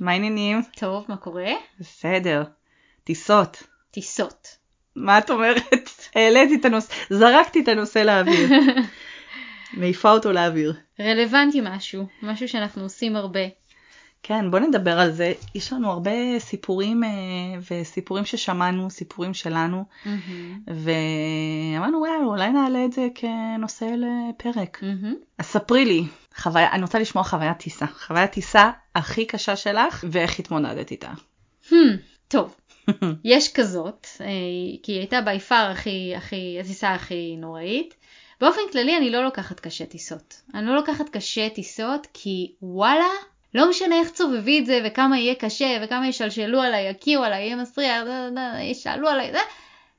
מה העניינים? טוב, מה קורה? בסדר. טיסות. טיסות. מה את אומרת? העליתי את הנושא, זרקתי את הנושא לאוויר. מעיפה אותו לאוויר. רלוונטי משהו, משהו שאנחנו עושים הרבה. כן, בוא נדבר על זה. יש לנו הרבה סיפורים אה, וסיפורים ששמענו, סיפורים שלנו, ואמרנו וואו, אולי נעלה את זה כנושא לפרק. מהמם. אז ספרי לי, חוויה, אני רוצה לשמוע חוויית טיסה. חוויית טיסה הכי קשה שלך, ואיך התמודדת איתה. Hmm, טוב, יש כזאת, אה, כי היא הייתה בי פאר הכי, הכי, הטיסה הכי נוראית. באופן כללי אני לא לוקחת קשה טיסות. אני לא לוקחת קשה טיסות כי וואלה, לא משנה איך צובבי את זה וכמה יהיה קשה וכמה ישלשלו עליי, יכירו עליי, יהיה מסריח, ישאלו עליי, זה,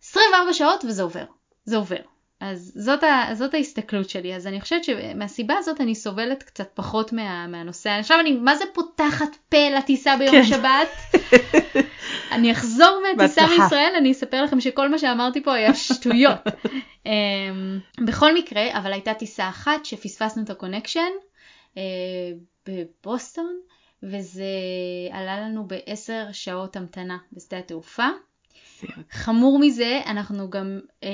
24 שעות וזה עובר. זה עובר. אז זאת, ה, זאת ההסתכלות שלי, אז אני חושבת שמהסיבה הזאת אני סובלת קצת פחות מה, מהנושא. עכשיו אני, מה זה פותחת פה לטיסה ביום כן. שבת? אני אחזור מהטיסה. מישראל, אני אספר לכם שכל מה שאמרתי פה היה שטויות. um, בכל מקרה, אבל הייתה טיסה אחת שפספסנו את ה connection uh, בבוסטון, וזה עלה לנו בעשר שעות המתנה בשדה התעופה. חמור מזה, אנחנו גם, אה,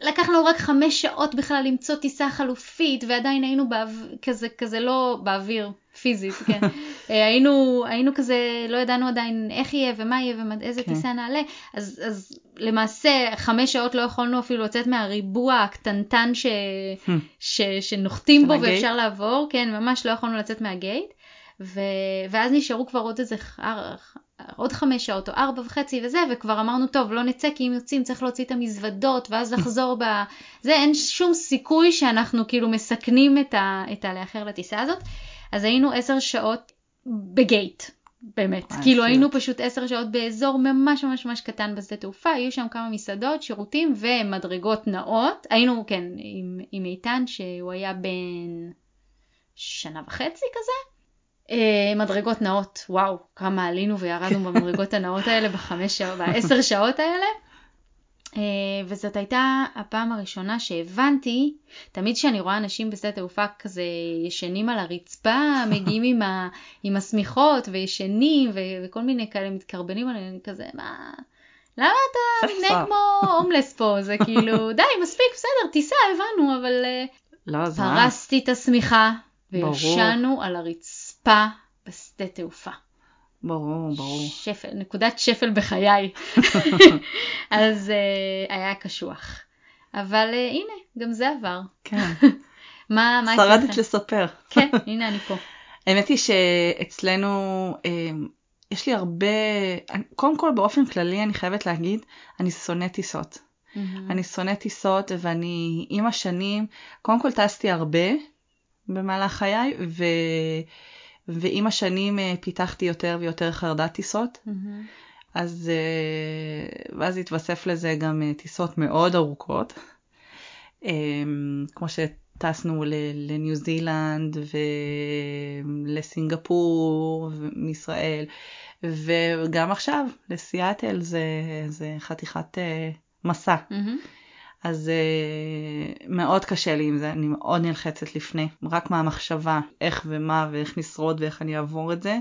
לקח לנו רק חמש שעות בכלל למצוא טיסה חלופית, ועדיין היינו באו, כזה, כזה לא באוויר, פיזית, כן. אה, היינו, היינו כזה, לא ידענו עדיין איך יהיה ומה יהיה ואיזה כן. טיסה נעלה, אז, אז למעשה חמש שעות לא יכולנו אפילו לצאת מהריבוע הקטנטן ש, ש, שנוחתים בו? ואפשר לעבור, כן, ממש לא יכולנו לצאת מהגייט. ו... ואז נשארו כבר עוד איזה עוד חמש שעות או ארבע וחצי וזה, וכבר אמרנו, טוב, לא נצא כי אם יוצאים צריך להוציא את המזוודות, ואז לחזור ב... זה, אין שום סיכוי שאנחנו כאילו מסכנים את, ה... את הלאחר לטיסה הזאת. אז היינו עשר שעות בגייט, באמת. כאילו סיוט. היינו פשוט עשר שעות באזור ממש ממש ממש קטן בשדה תעופה, היו שם כמה מסעדות, שירותים ומדרגות נאות. היינו, כן, עם, עם איתן שהוא היה בן שנה וחצי כזה. אה, מדרגות נאות, וואו, כמה עלינו וירדנו במדרגות הנאות האלה בחמש בעשר שעות האלה. אה, וזאת הייתה הפעם הראשונה שהבנתי, תמיד כשאני רואה אנשים בשדה תעופה כזה ישנים על הרצפה, מגיעים עם, ה, עם השמיכות וישנים ו, וכל מיני כאלה מתקרבנים עליהם, כזה, מה, למה אתה? מתנהג כמו הומלס פה? זה כאילו, די, מספיק, בסדר, טיסה, הבנו, אבל... אה, לא? פרסתי את השמיכה. וישנו על הרצפה בשדה תעופה. ברור, ברור. שפל, נקודת שפל בחיי. אז uh, היה קשוח. אבל uh, הנה, גם זה עבר. כן. מה, מה שרדת אצלכם? לספר. כן, הנה אני פה. האמת היא שאצלנו אה, יש לי הרבה, קודם כל באופן כללי אני חייבת להגיד, אני שונאת טיסות. אני שונאת טיסות ואני עם השנים, קודם כל טסתי הרבה במהלך חיי, ו... ועם השנים אה, פיתחתי יותר ויותר חרדת טיסות. מהמם. אז אה, ואז התווסף לזה גם אה, טיסות מאוד ארוכות, כמו שטסנו לניו זילנד ולסינגפור מישראל, וגם עכשיו לסיאטל זה, זה חתיכת מסע. מהמם. אז uh, מאוד קשה לי עם זה, אני מאוד נלחצת לפני, רק מהמחשבה איך ומה ואיך נשרוד ואיך אני אעבור את זה.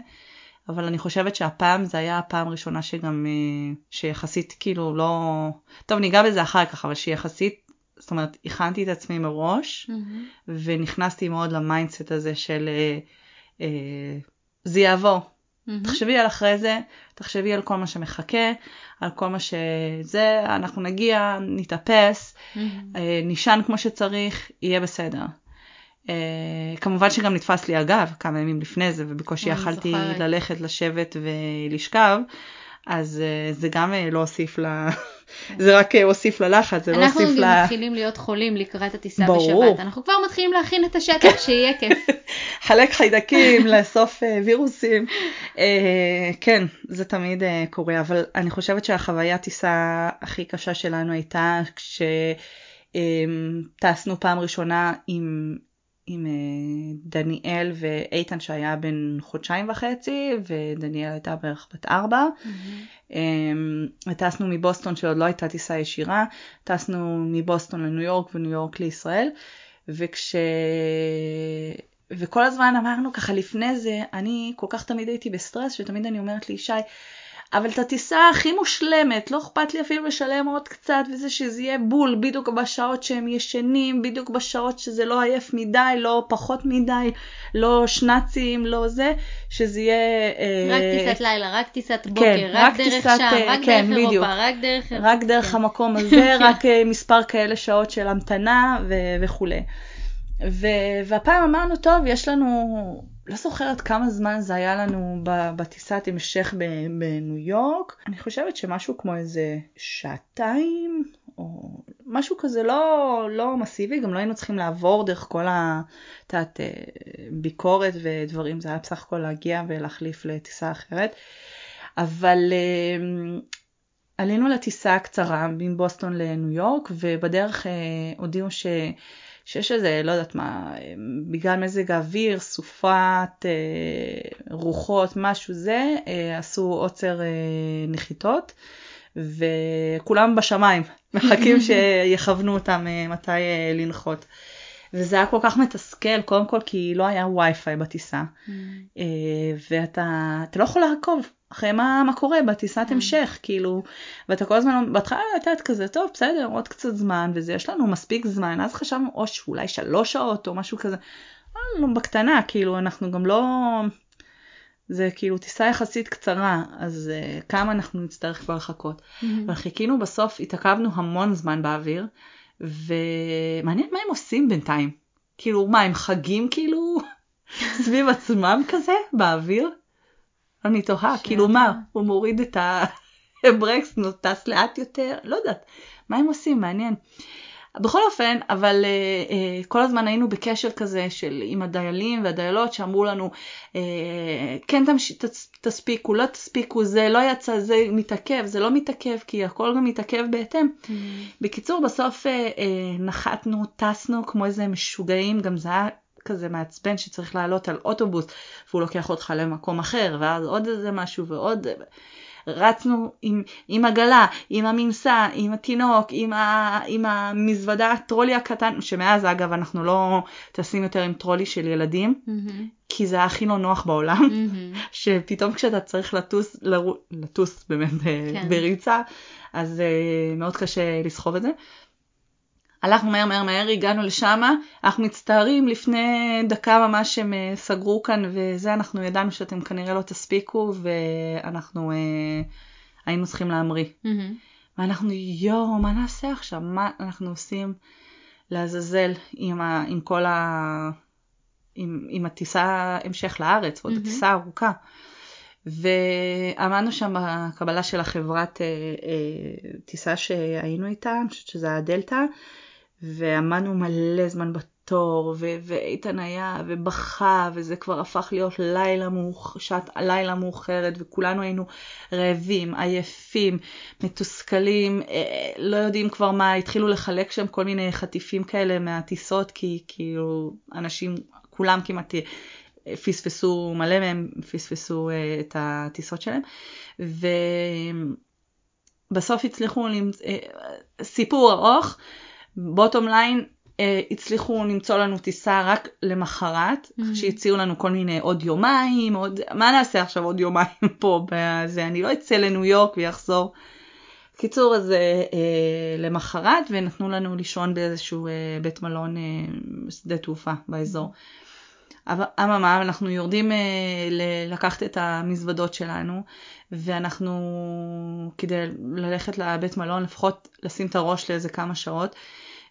אבל אני חושבת שהפעם זה היה הפעם הראשונה שגם, uh, שיחסית כאילו לא, טוב ניגע בזה אחר כך, אבל שיחסית, זאת אומרת, הכנתי את עצמי מראש, מהמם. ונכנסתי מאוד ל mindset הזה של uh, uh, זה יעבור. מהמם. תחשבי על אחרי זה, תחשבי על כל מה שמחכה, על כל מה שזה, אנחנו נגיע, נתאפס, מהמם. אה, נישן כמו שצריך, יהיה בסדר. אה, כמובן שגם נתפס לי הגב כמה ימים לפני זה, ובקושי יכלתי. ללכת, לשבת ולשכב, אז אה, זה גם אה, לא הוסיף ל... זה רק אה, הוסיף ללחץ, זה לא אנחנו הוסיף גם ל... מתחילים להיות חולים לקראת הטיסה. בשבת. אנחנו כבר מתחילים להכין את השטח שיהיה כיף. חלק חיידקים, לאסוף וירוסים. כן, זה תמיד קורה, אבל אני חושבת שהחוויית טיסה הכי קשה שלנו הייתה כשטסנו פעם ראשונה עם, עם אה, דניאל ואיתן שהיה בן חודשיים וחצי, ודניאל הייתה בערך בת ארבע. אמ, וטסנו מבוסטון שעוד לא הייתה טיסה ישירה, טסנו מבוסטון לניו יורק וניו יורק לישראל, וכש... וכל הזמן אמרנו ככה לפני זה, אני כל כך תמיד הייתי בסטרס, שתמיד אני אומרת לישי, אבל את הטיסה הכי מושלמת, לא אכפת לי אפילו לשלם עוד קצת, וזה שזה יהיה בול, בדיוק בשעות שהם ישנים, בדיוק בשעות שזה לא עייף מדי, לא פחות מדי, לא שנאצים, לא זה, שזה יהיה... רק אה, טיסת לילה, רק טיסת בוקר, כן, רק, רק דרך טיסת, שם, אה, רק כן, דרך בדיוק. אירופה, רק דרך... רק דרך כן. המקום הזה, רק אה, מספר כאלה שעות של המתנה ו- וכולי. ו- והפעם אמרנו, טוב, יש לנו, לא זוכרת כמה זמן זה היה לנו בטיסת המשך בניו יורק, אני חושבת שמשהו כמו איזה שעתיים, או משהו כזה לא, לא מסיבי, גם לא היינו צריכים לעבור דרך כל התת אה, ביקורת ודברים, זה היה בסך הכל להגיע ולהחליף לטיסה אחרת. אבל אה, עלינו לטיסה הקצרה מבוסטון לניו יורק, ובדרך אה, הודיעו ש... שיש איזה, לא יודעת מה, בגלל מזג האוויר, סופת, אה, רוחות, משהו זה, אה, עשו עוצר אה, נחיתות, וכולם בשמיים, מחכים שיכוונו אותם אה, מתי אה, לנחות. וזה היה כל כך מתסכל, קודם כל כי לא היה וי-פיי בטיסה, mm. אה, ואתה לא יכול לעקוב. אחרי מה, מה קורה בטיסת mm. המשך, כאילו, ואתה כל הזמן, בהתחלה הייתה את כזה, טוב, בסדר, עוד קצת זמן, וזה, יש לנו מספיק זמן, אז חשבנו, או שאולי שלוש שעות, או משהו כזה, לא, בקטנה, כאילו, אנחנו גם לא, זה כאילו טיסה יחסית קצרה, אז uh, כמה אנחנו נצטרך כבר לחכות. Mm-hmm. וחיכינו בסוף, התעכבנו המון זמן באוויר, ומעניין מה הם עושים בינתיים. כאילו, מה, הם חגים כאילו סביב עצמם כזה, באוויר? אני תוהה, כאילו מה, הוא מוריד את הברקס, טס לאט יותר, לא יודעת, מה הם עושים, מעניין. בכל אופן, אבל uh, uh, כל הזמן היינו בקשר כזה של עם הדיילים והדיילות שאמרו לנו, uh, כן תמש, תס, תספיקו, לא תספיקו, זה לא יצא, זה מתעכב, זה לא מתעכב, כי הכל גם מתעכב בהתאם. Mm-hmm. בקיצור, בסוף uh, uh, נחתנו, טסנו כמו איזה משוגעים, גם זה היה כזה מעצבן שצריך לעלות על אוטובוס והוא לוקח אותך למקום אחר ואז עוד איזה משהו ועוד רצנו עם, עם עגלה, עם הממסע, עם התינוק, עם, ה, עם המזוודה הטרולי הקטן, שמאז אגב אנחנו לא טסים יותר עם טרולי של ילדים, mm-hmm. כי זה הכי לא נוח בעולם, mm-hmm. שפתאום כשאתה צריך לטוס, לרו, לטוס באמת כן. בריצה, אז uh, מאוד קשה לסחוב את זה. הלכנו מהר מהר מהר, הגענו לשם, אנחנו מצטערים, לפני דקה ממש הם אה, סגרו כאן וזה, אנחנו ידענו שאתם כנראה לא תספיקו ואנחנו אה, היינו צריכים להמריא. Mm-hmm. ואנחנו, יואו, מה נעשה עכשיו? מה אנחנו עושים לעזאזל עם, ה, עם כל ה... עם, עם הטיסה המשך לארץ, עוד mm-hmm. הטיסה ארוכה. ועמדנו שם בקבלה של החברת אה, אה, טיסה שהיינו איתה, אני חושבת שזה היה דלתא, ועמדנו מלא זמן בתור, ו- ואיתן היה ובכה, וזה כבר הפך להיות לילה מאוח, שעת לילה מאוחרת, וכולנו היינו רעבים, עייפים, מתוסכלים, אה, לא יודעים כבר מה, התחילו לחלק שם כל מיני חטיפים כאלה מהטיסות, כי כאילו אנשים, כולם כמעט פספסו, מלא מהם פספסו אה, את הטיסות שלהם, ובסוף הצליחו, למצ... אה, סיפור ארוך, בוטום ליין, אה, הצליחו למצוא לנו טיסה רק למחרת, mm-hmm. שהציעו לנו כל מיני עוד יומיים, עוד, מה נעשה עכשיו עוד יומיים פה בזה, אני לא אצא לניו יורק ויחזור. קיצור, אז אה, אה, למחרת, ונתנו לנו לישון באיזשהו אה, בית מלון, אה, שדה תעופה באזור. אממה, אנחנו יורדים אה, לקחת את המזוודות שלנו, ואנחנו, כדי ללכת לבית מלון, לפחות לשים את הראש לאיזה כמה שעות,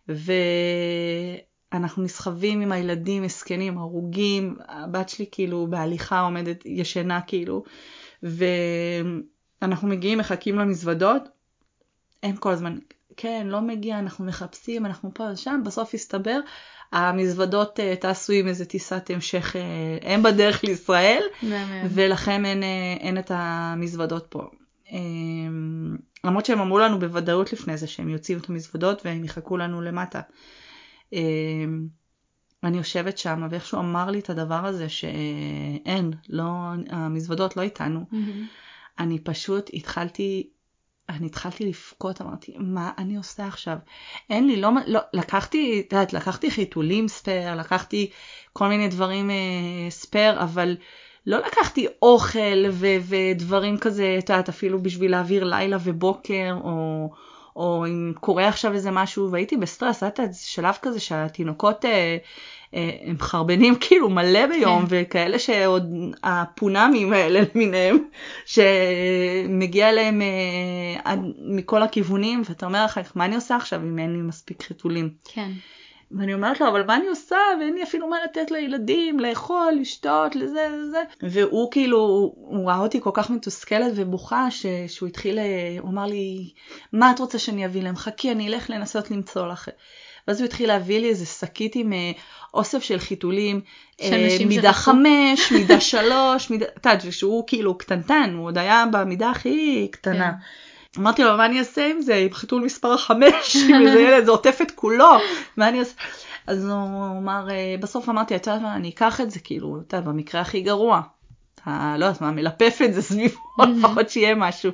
ואנחנו נסחבים עם הילדים מסכנים, הרוגים, הבת שלי כאילו בהליכה עומדת, ישנה כאילו, ואנחנו מגיעים, מחכים למזוודות, אין כל הזמן, כן, לא מגיע, אנחנו מחפשים, אנחנו פה ושם, בסוף הסתבר, המזוודות uh, טסו עם איזה טיסת המשך, uh, הם בדרך לישראל, ולכן אין, uh, אין את המזוודות פה. Um, למרות שהם אמרו לנו בוודאות לפני זה שהם יוציאו את המזוודות והם יחכו לנו למטה. אמ, אני יושבת שם ואיכשהו אמר לי את הדבר הזה שאין, לא, המזוודות לא איתנו. Mm-hmm. אני פשוט התחלתי אני התחלתי לבכות, אמרתי, מה אני עושה עכשיו? אין לי, לא, לא לקחתי, את יודעת, לקחתי חיתולים spare, לקחתי כל מיני דברים אה, spare, אבל לא לקחתי אוכל ו- ודברים כזה, את יודעת, אפילו בשביל להעביר לילה ובוקר, או, או אם קורה עכשיו איזה משהו, והייתי בסטרס, את יודעת, שלב כזה שהתינוקות אה, אה, מחרבנים כאילו מלא ביום, כן. וכאלה שעוד הפונאמים האלה למיניהם, שמגיע להם אה, עד מכל הכיוונים, ואתה אומר אחר כך, מה אני עושה עכשיו אם אין לי מספיק חיתולים? כן. ואני אומרת לו, אבל מה אני עושה? ואין לי אפילו מה לתת לילדים, לאכול, לשתות, לזה, לזה. והוא כאילו, הוא ראה אותי כל כך מתוסכלת ובוכה, ש... שהוא התחיל, אה, הוא אמר לי, מה את רוצה שאני אביא להם? חכי, אני אלך לנסות למצוא לך. ואז הוא התחיל להביא לי איזה שקית עם אה, אוסף של חיתולים, אה, מידה שחפו. חמש, מידה שלוש, מידה, את יודעת, שהוא כאילו קטנטן, הוא עוד היה במידה הכי קטנה. כן. אמרתי לו, מה אני אעשה עם זה, עם חיתול מספר חמש, עם איזה ילד, זה עוטף את כולו, מה אני אעשה? אז הוא אמר, אה, בסוף אמרתי, את יודעת מה, אני אקח את זה, כאילו, אתה יודע, במקרה הכי גרוע. אתה, לא יודעת מה, מלפף את זה סביבו, לפחות שיהיה משהו.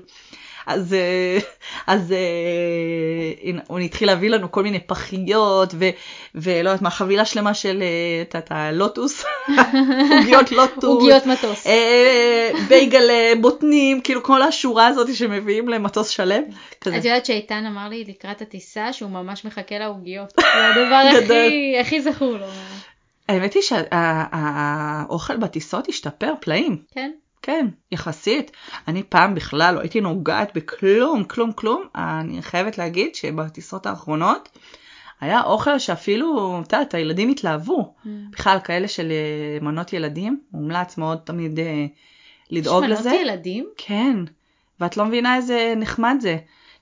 אז, אה, אז אה, הוא התחיל להביא לנו כל מיני פחיות ו, ולא יודעת מה, חבילה שלמה של את אה, הלוטוס, עוגיות לוטוס, עוגיות מטוס, בייגל בוטנים, כאילו כל השורה הזאת שמביאים למטוס שלם. כזה. את יודעת שאיתן אמר לי לקראת הטיסה שהוא ממש מחכה לעוגיות, זה הדבר הכי, הכי זכור לו. האמת היא שהאוכל בטיסות השתפר פלאים. כן. כן, יחסית. אני פעם בכלל לא הייתי נוגעת בכלום, כלום, כלום. אני חייבת להגיד שבטיסות האחרונות היה אוכל שאפילו, את יודעת, הילדים התלהבו. Mm. בכלל, כאלה של אה, מנות ילדים, מומלץ מאוד תמיד uh, לדאוג לזה. יש מנות ילדים? כן, ואת לא מבינה איזה נחמד זה.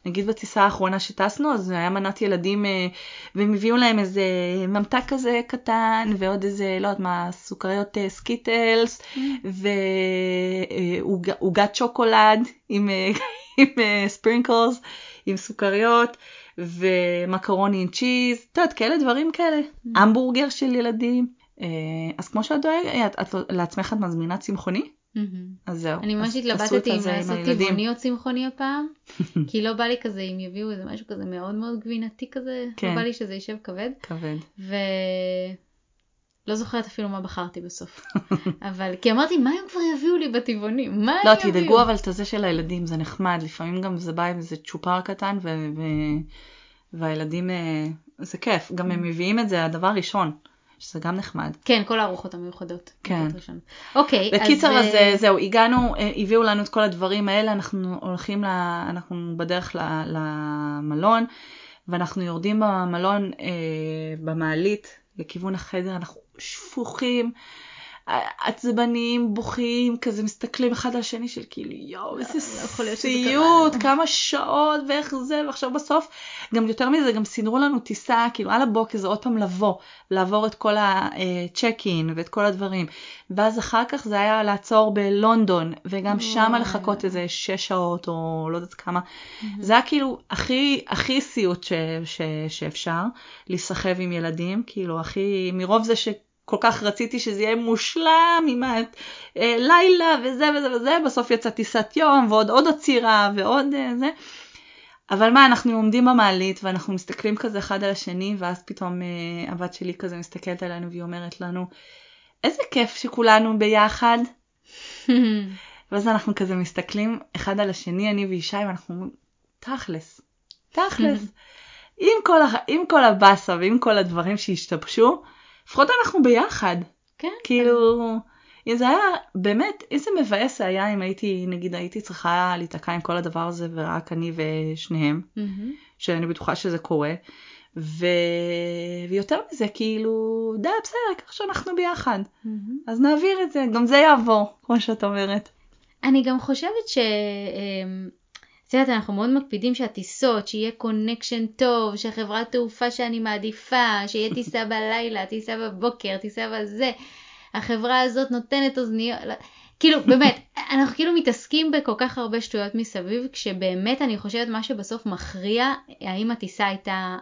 נגיד בטיסה האחרונה שטסנו, אז היה מנת ילדים, אה, והם הביאו להם איזה ממתק כזה קטן, ועוד איזה, לא יודעת מה, סוכריות אה, סקיטלס, mm. ועוגת שוקולד עם, אה, עם ספרינקלס, עם סוכריות. ומקרוני עם צ'יז, את יודעת, כאלה דברים כאלה, mm. המבורגר של ילדים. אז כמו שאת דואגת, לעצמך את מזמינה צמחוני? אז זהו. אני ממש התלבטתי אם לעשות טבעוני או צמחוני הפעם, כי לא בא לי כזה אם יביאו איזה משהו כזה מאוד מאוד גבינתי כזה, לא כן. לא בא לי שזה יישב כבד. כבד. ולא זוכרת אפילו מה בחרתי בסוף. אבל כי אמרתי מה הם כבר יביאו לי בטבעוני? מה הם לא, יביאו? לא, תדאגו אבל את הזה של הילדים, זה נחמד, לפעמים גם זה בא עם איזה צ'ופר קטן ו... ו... והילדים, אה, זה כיף, גם הם מביאים את זה הדבר הראשון. שזה גם נחמד. כן, כל הארוחות המיוחדות. כן. אוקיי, אז... בקיצר, אז אה, זהו, הגענו, אה, הביאו לנו את כל הדברים האלה, אנחנו הולכים, ל... אנחנו בדרך ל... למלון, ואנחנו יורדים במלון אה, במעלית לכיוון החדר, אנחנו שפוכים. עצבניים, בוכים, כזה מסתכלים אחד על השני של כאילו יואו איזה לא סיוט, כמה שעות ואיך זה, ועכשיו בסוף, גם יותר מזה, גם סידרו לנו טיסה, כאילו על הבוקר זה עוד פעם לבוא, לעבור את כל הצ'ק אין ואת כל הדברים, ואז אחר כך זה היה לעצור בלונדון, וגם שם לחכות איזה שש שעות או לא יודעת כמה, זה היה כאילו הכי, הכי סיוט ש, ש, שאפשר, להיסחב עם ילדים, כאילו הכי, מרוב זה ש... כל כך רציתי שזה יהיה מושלם עם הלילה וזה וזה וזה, בסוף יצא טיסת יום ועוד עוד עצירה ועוד אה, זה. אבל מה, אנחנו עומדים במעלית ואנחנו מסתכלים כזה אחד על השני, ואז פתאום uh, הבת שלי כזה מסתכלת עלינו והיא אומרת לנו, איזה כיף שכולנו ביחד. ואז אנחנו כזה מסתכלים אחד על השני, אני וישי, ואנחנו אומרים, תכלס, תכלס. עם כל, עם כל הבאסה ועם כל הדברים שהשתבשו, לפחות אנחנו ביחד. כן. כאילו, כן. זה היה באמת, איזה מבאס זה היה אם הייתי, נגיד הייתי צריכה להיתקע עם כל הדבר הזה ורק אני ושניהם, mm-hmm. שאני בטוחה שזה קורה. ו... ויותר מזה, כאילו, די, בסדר, ככה שאנחנו ביחד. Mm-hmm. אז נעביר את זה, גם זה יעבור, כמו שאת אומרת. אני גם חושבת ש... את יודעת, אנחנו מאוד מקפידים שהטיסות, שיהיה קונקשן טוב, שחברת תעופה שאני מעדיפה, שיהיה טיסה בלילה, טיסה בבוקר, טיסה בזה. החברה הזאת נותנת אוזניות, כאילו באמת, אנחנו כאילו מתעסקים בכל כך הרבה שטויות מסביב, כשבאמת אני חושבת מה שבסוף מכריע האם הטיסה הייתה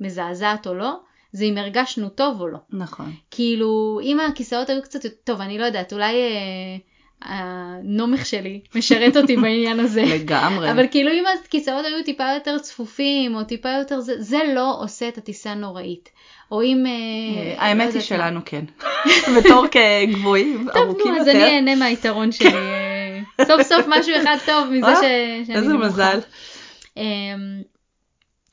מזעזעת או לא, זה אם הרגשנו טוב או לא. נכון. כאילו, אם הכיסאות היו קצת, טוב, אני לא יודעת, אולי... אה, הנומך שלי משרת אותי בעניין הזה. לגמרי. אבל כאילו אם הכיסאות היו טיפה יותר צפופים, או טיפה יותר זה, זה לא עושה את הטיסה נוראית. או אם... אה, האמת לא היא יודעת שלנו כן. בתור כגבוהים, טוב, ארוכים נו, אז יותר. אני אהנה מהיתרון שלי. אה, סוף סוף משהו אחד טוב מזה אה. שאני איזה. מזל. אמ,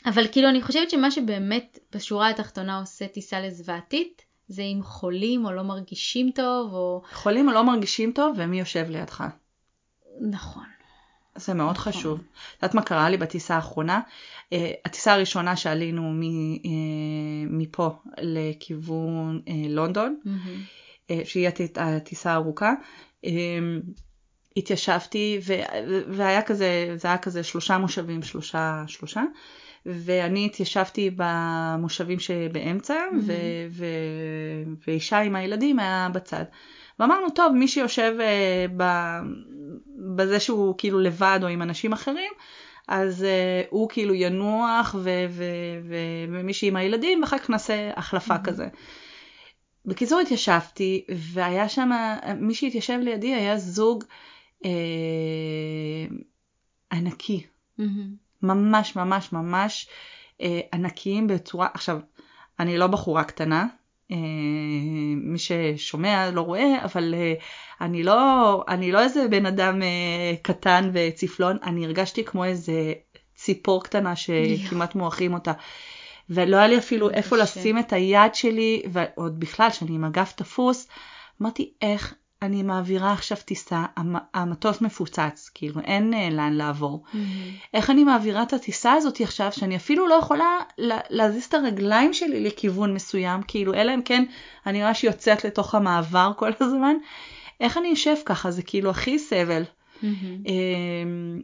אבל כאילו אני חושבת שמה שבאמת בשורה התחתונה עושה טיסה לזוועתית, זה אם חולים או לא מרגישים טוב, או... חולים לא מרגישים טוב ומי יושב לידך. נכון. זה מאוד נכון. חשוב. את יודעת מה קרה לי בטיסה האחרונה? Uh, הטיסה הראשונה שעלינו מ, uh, מפה לכיוון uh, לונדון, מהמם. uh, שהיא הט- הטיסה הארוכה, um, התיישבתי ו, והיה כזה, זה היה כזה שלושה מושבים, שלושה, שלושה, ואני התיישבתי במושבים שבאמצע, ו, ו, ואישה עם הילדים היה בצד. ואמרנו, טוב, מי שיושב אה, ב, בזה שהוא כאילו לבד או עם אנשים אחרים, אז אה, הוא כאילו ינוח, ו, ו, ו, ומי שעם הילדים, ואחר כך נעשה החלפה כזה. בקיצור התיישבתי, והיה שם, מי שהתיישב לידי היה זוג אה, ענקי, מהמם. ממש ממש ממש אה, ענקיים בצורה, עכשיו, אני לא בחורה קטנה, אה, מי ששומע לא רואה, אבל אה, אני לא, אני לא איזה בן אדם אה, קטן וצפלון, אני הרגשתי כמו איזה ציפור קטנה שכמעט מורחים אותה. ולא היה לי אפילו איפה. לשים את היד שלי, ועוד בכלל, שאני עם הגב תפוס, אמרתי, איך אני מעבירה עכשיו טיסה, המ- המטוס מפוצץ, כאילו אין אה, לאן לעבור. מהמם. איך אני מעבירה את הטיסה הזאת עכשיו, שאני אפילו לא יכולה לה- להזיז את הרגליים שלי לכיוון מסוים, כאילו, אלא אם כן אני ממש יוצאת לתוך המעבר כל הזמן. איך אני אשב ככה, זה כאילו הכי סבל. מהמם. אמ,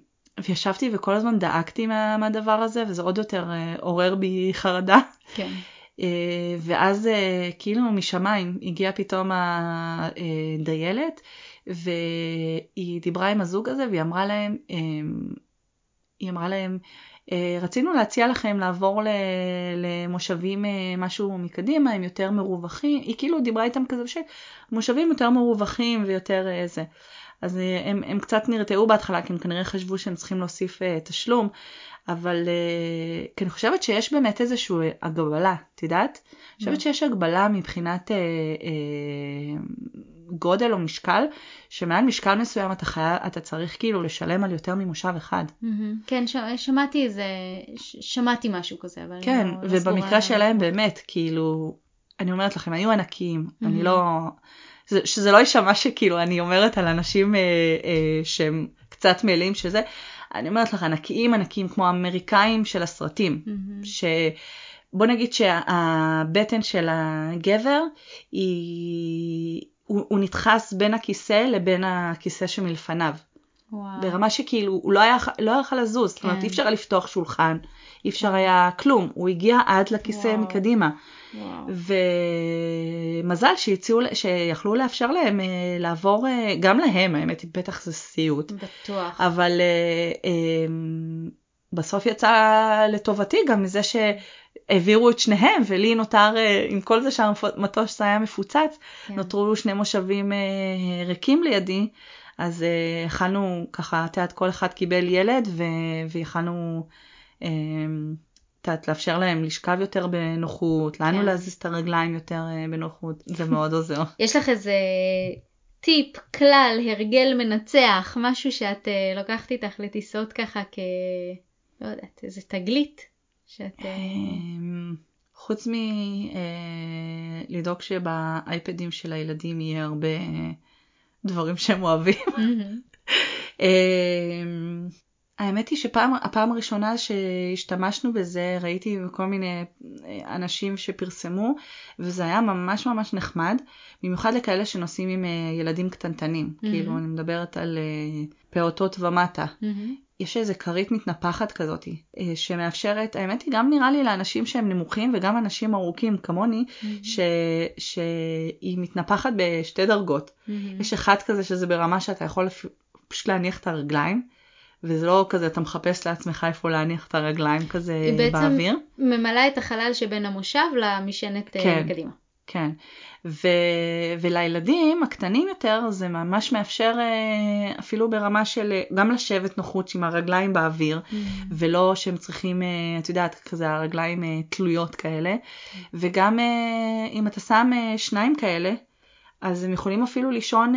וישבתי וכל הזמן דאגתי מה, מהדבר הזה, וזה עוד יותר אה, עורר בי חרדה. כן. אה, ואז אה, כאילו משמיים הגיעה פתאום הדיילת, והיא דיברה עם הזוג הזה, והיא אמרה להם, אמ, היא אמרה להם, "אה, רצינו להציע לכם לעבור למושבים משהו מקדימה, הם יותר מרווחים, היא כאילו דיברה איתם כזה שמושבים יותר מרווחים ויותר זה. אז הם, הם קצת נרתעו בהתחלה, כי הם כנראה חשבו שהם צריכים להוסיף תשלום, אבל אה, כי אני חושבת שיש באמת איזושהי הגבלה, את יודעת? אני חושבת שיש הגבלה מבחינת אה, אה, גודל או משקל, שמעל משקל מסוים אתה, חייב, אתה צריך כאילו לשלם על יותר ממושב אחד. מהמם. כן, ש- שמעתי איזה, ש- שמעתי משהו כזה, אבל כן, אני לא, לא ובמקרה שלהם. באמת, כאילו, אני אומרת לכם, היו ענקיים, אני Mhm. לא... זה, שזה לא יישמע שכאילו אני אומרת על אנשים אה, אה, שהם קצת מלאים שזה, אני אומרת לך, ענקיים ענקיים כמו האמריקאים של הסרטים, מהמם. שבוא נגיד שהבטן של הגבר היא... הוא, הוא נדחס בין הכיסא לבין הכיסא שמלפניו. וואו. ברמה שכאילו הוא לא היה, לא היה יכול לזוז, זאת אומרת כן. אי אפשר היה לפתוח שולחן, אי אפשר היה כלום, הוא הגיע עד לכיסא וואו. מקדימה. וואו. ומזל שהציעו, שיכלו לאפשר להם אה, לעבור, אה, גם להם האמת, בטח זה סיוט, בטוח. אבל אה, בסוף יצא לטובתי גם מזה שהעבירו את שניהם, ולי נותר, אה, עם כל זה שהמטוס היה מפוצץ, כן. נותרו שני מושבים אה, ריקים לידי, אז אה, יכלנו ככה, את יודעת, כל אחד קיבל ילד ויכלנו, אה, יודעת, לאפשר להם לשכב יותר בנוחות, לנו כן. להזיז את הרגליים יותר אה, בנוחות, זה מאוד עוזר. יש לך איזה טיפ, כלל, הרגל מנצח, משהו שאת אה, לוקחת איתך לטיסות ככה כ... לא יודעת, איזה תגלית שאת... אה, אמ, חוץ מלדאוג שבאייפדים של הילדים יהיה הרבה אה, דברים שהם אוהבים. אמ, האמת היא שפעם, הפעם הראשונה שהשתמשנו בזה ראיתי כל מיני אה, אנשים שפרסמו וזה היה ממש ממש נחמד, במיוחד לכאלה שנוסעים עם אה, ילדים קטנטנים, Mhm. כאילו אני מדברת על אה, פעוטות ומטה. מהמם. יש איזה כרית מתנפחת כזאת שמאפשרת, האמת היא גם נראה לי לאנשים שהם נמוכים וגם אנשים ארוכים כמוני, ש, שהיא מתנפחת בשתי דרגות. מהמם. יש אחד כזה שזה ברמה שאתה יכול פשוט להניח את הרגליים, וזה לא כזה אתה מחפש לעצמך איפה להניח את הרגליים כזה היא בעצם באוויר. ממלאה את החלל שבין המושב למשענת אה, כן. קדימה. כן. ו... ולילדים הקטנים יותר זה ממש מאפשר אה, אפילו ברמה של אה, גם לשבת נוחות עם הרגליים באוויר, mm. ולא שהם צריכים, את יודעת, כזה הרגליים תלויות כאלה, mm. וגם אם אתה שם שניים כאלה, אז הם יכולים אפילו לישון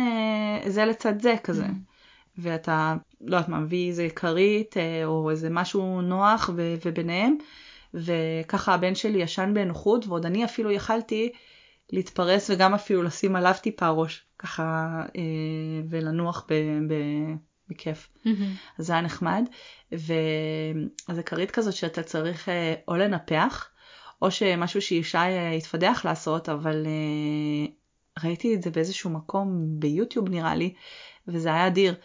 זה לצד זה כזה. Mm. ואתה, לא יודעת מה, מביא איזה כרית או איזה משהו נוח ו... וביניהם. וככה הבן שלי ישן בנוחות, ועוד אני אפילו יכלתי להתפרס וגם אפילו לשים עליו טיפה ראש, ככה, אה, ולנוח ב, ב, בכיף. Mm-hmm. אז זה היה נחמד. ואז זה כרית כזאת שאתה צריך אה, או לנפח, או שמשהו שישי אה, יתפדח לעשות, אבל אה, ראיתי את זה באיזשהו מקום, ביוטיוב נראה לי, וזה היה אדיר.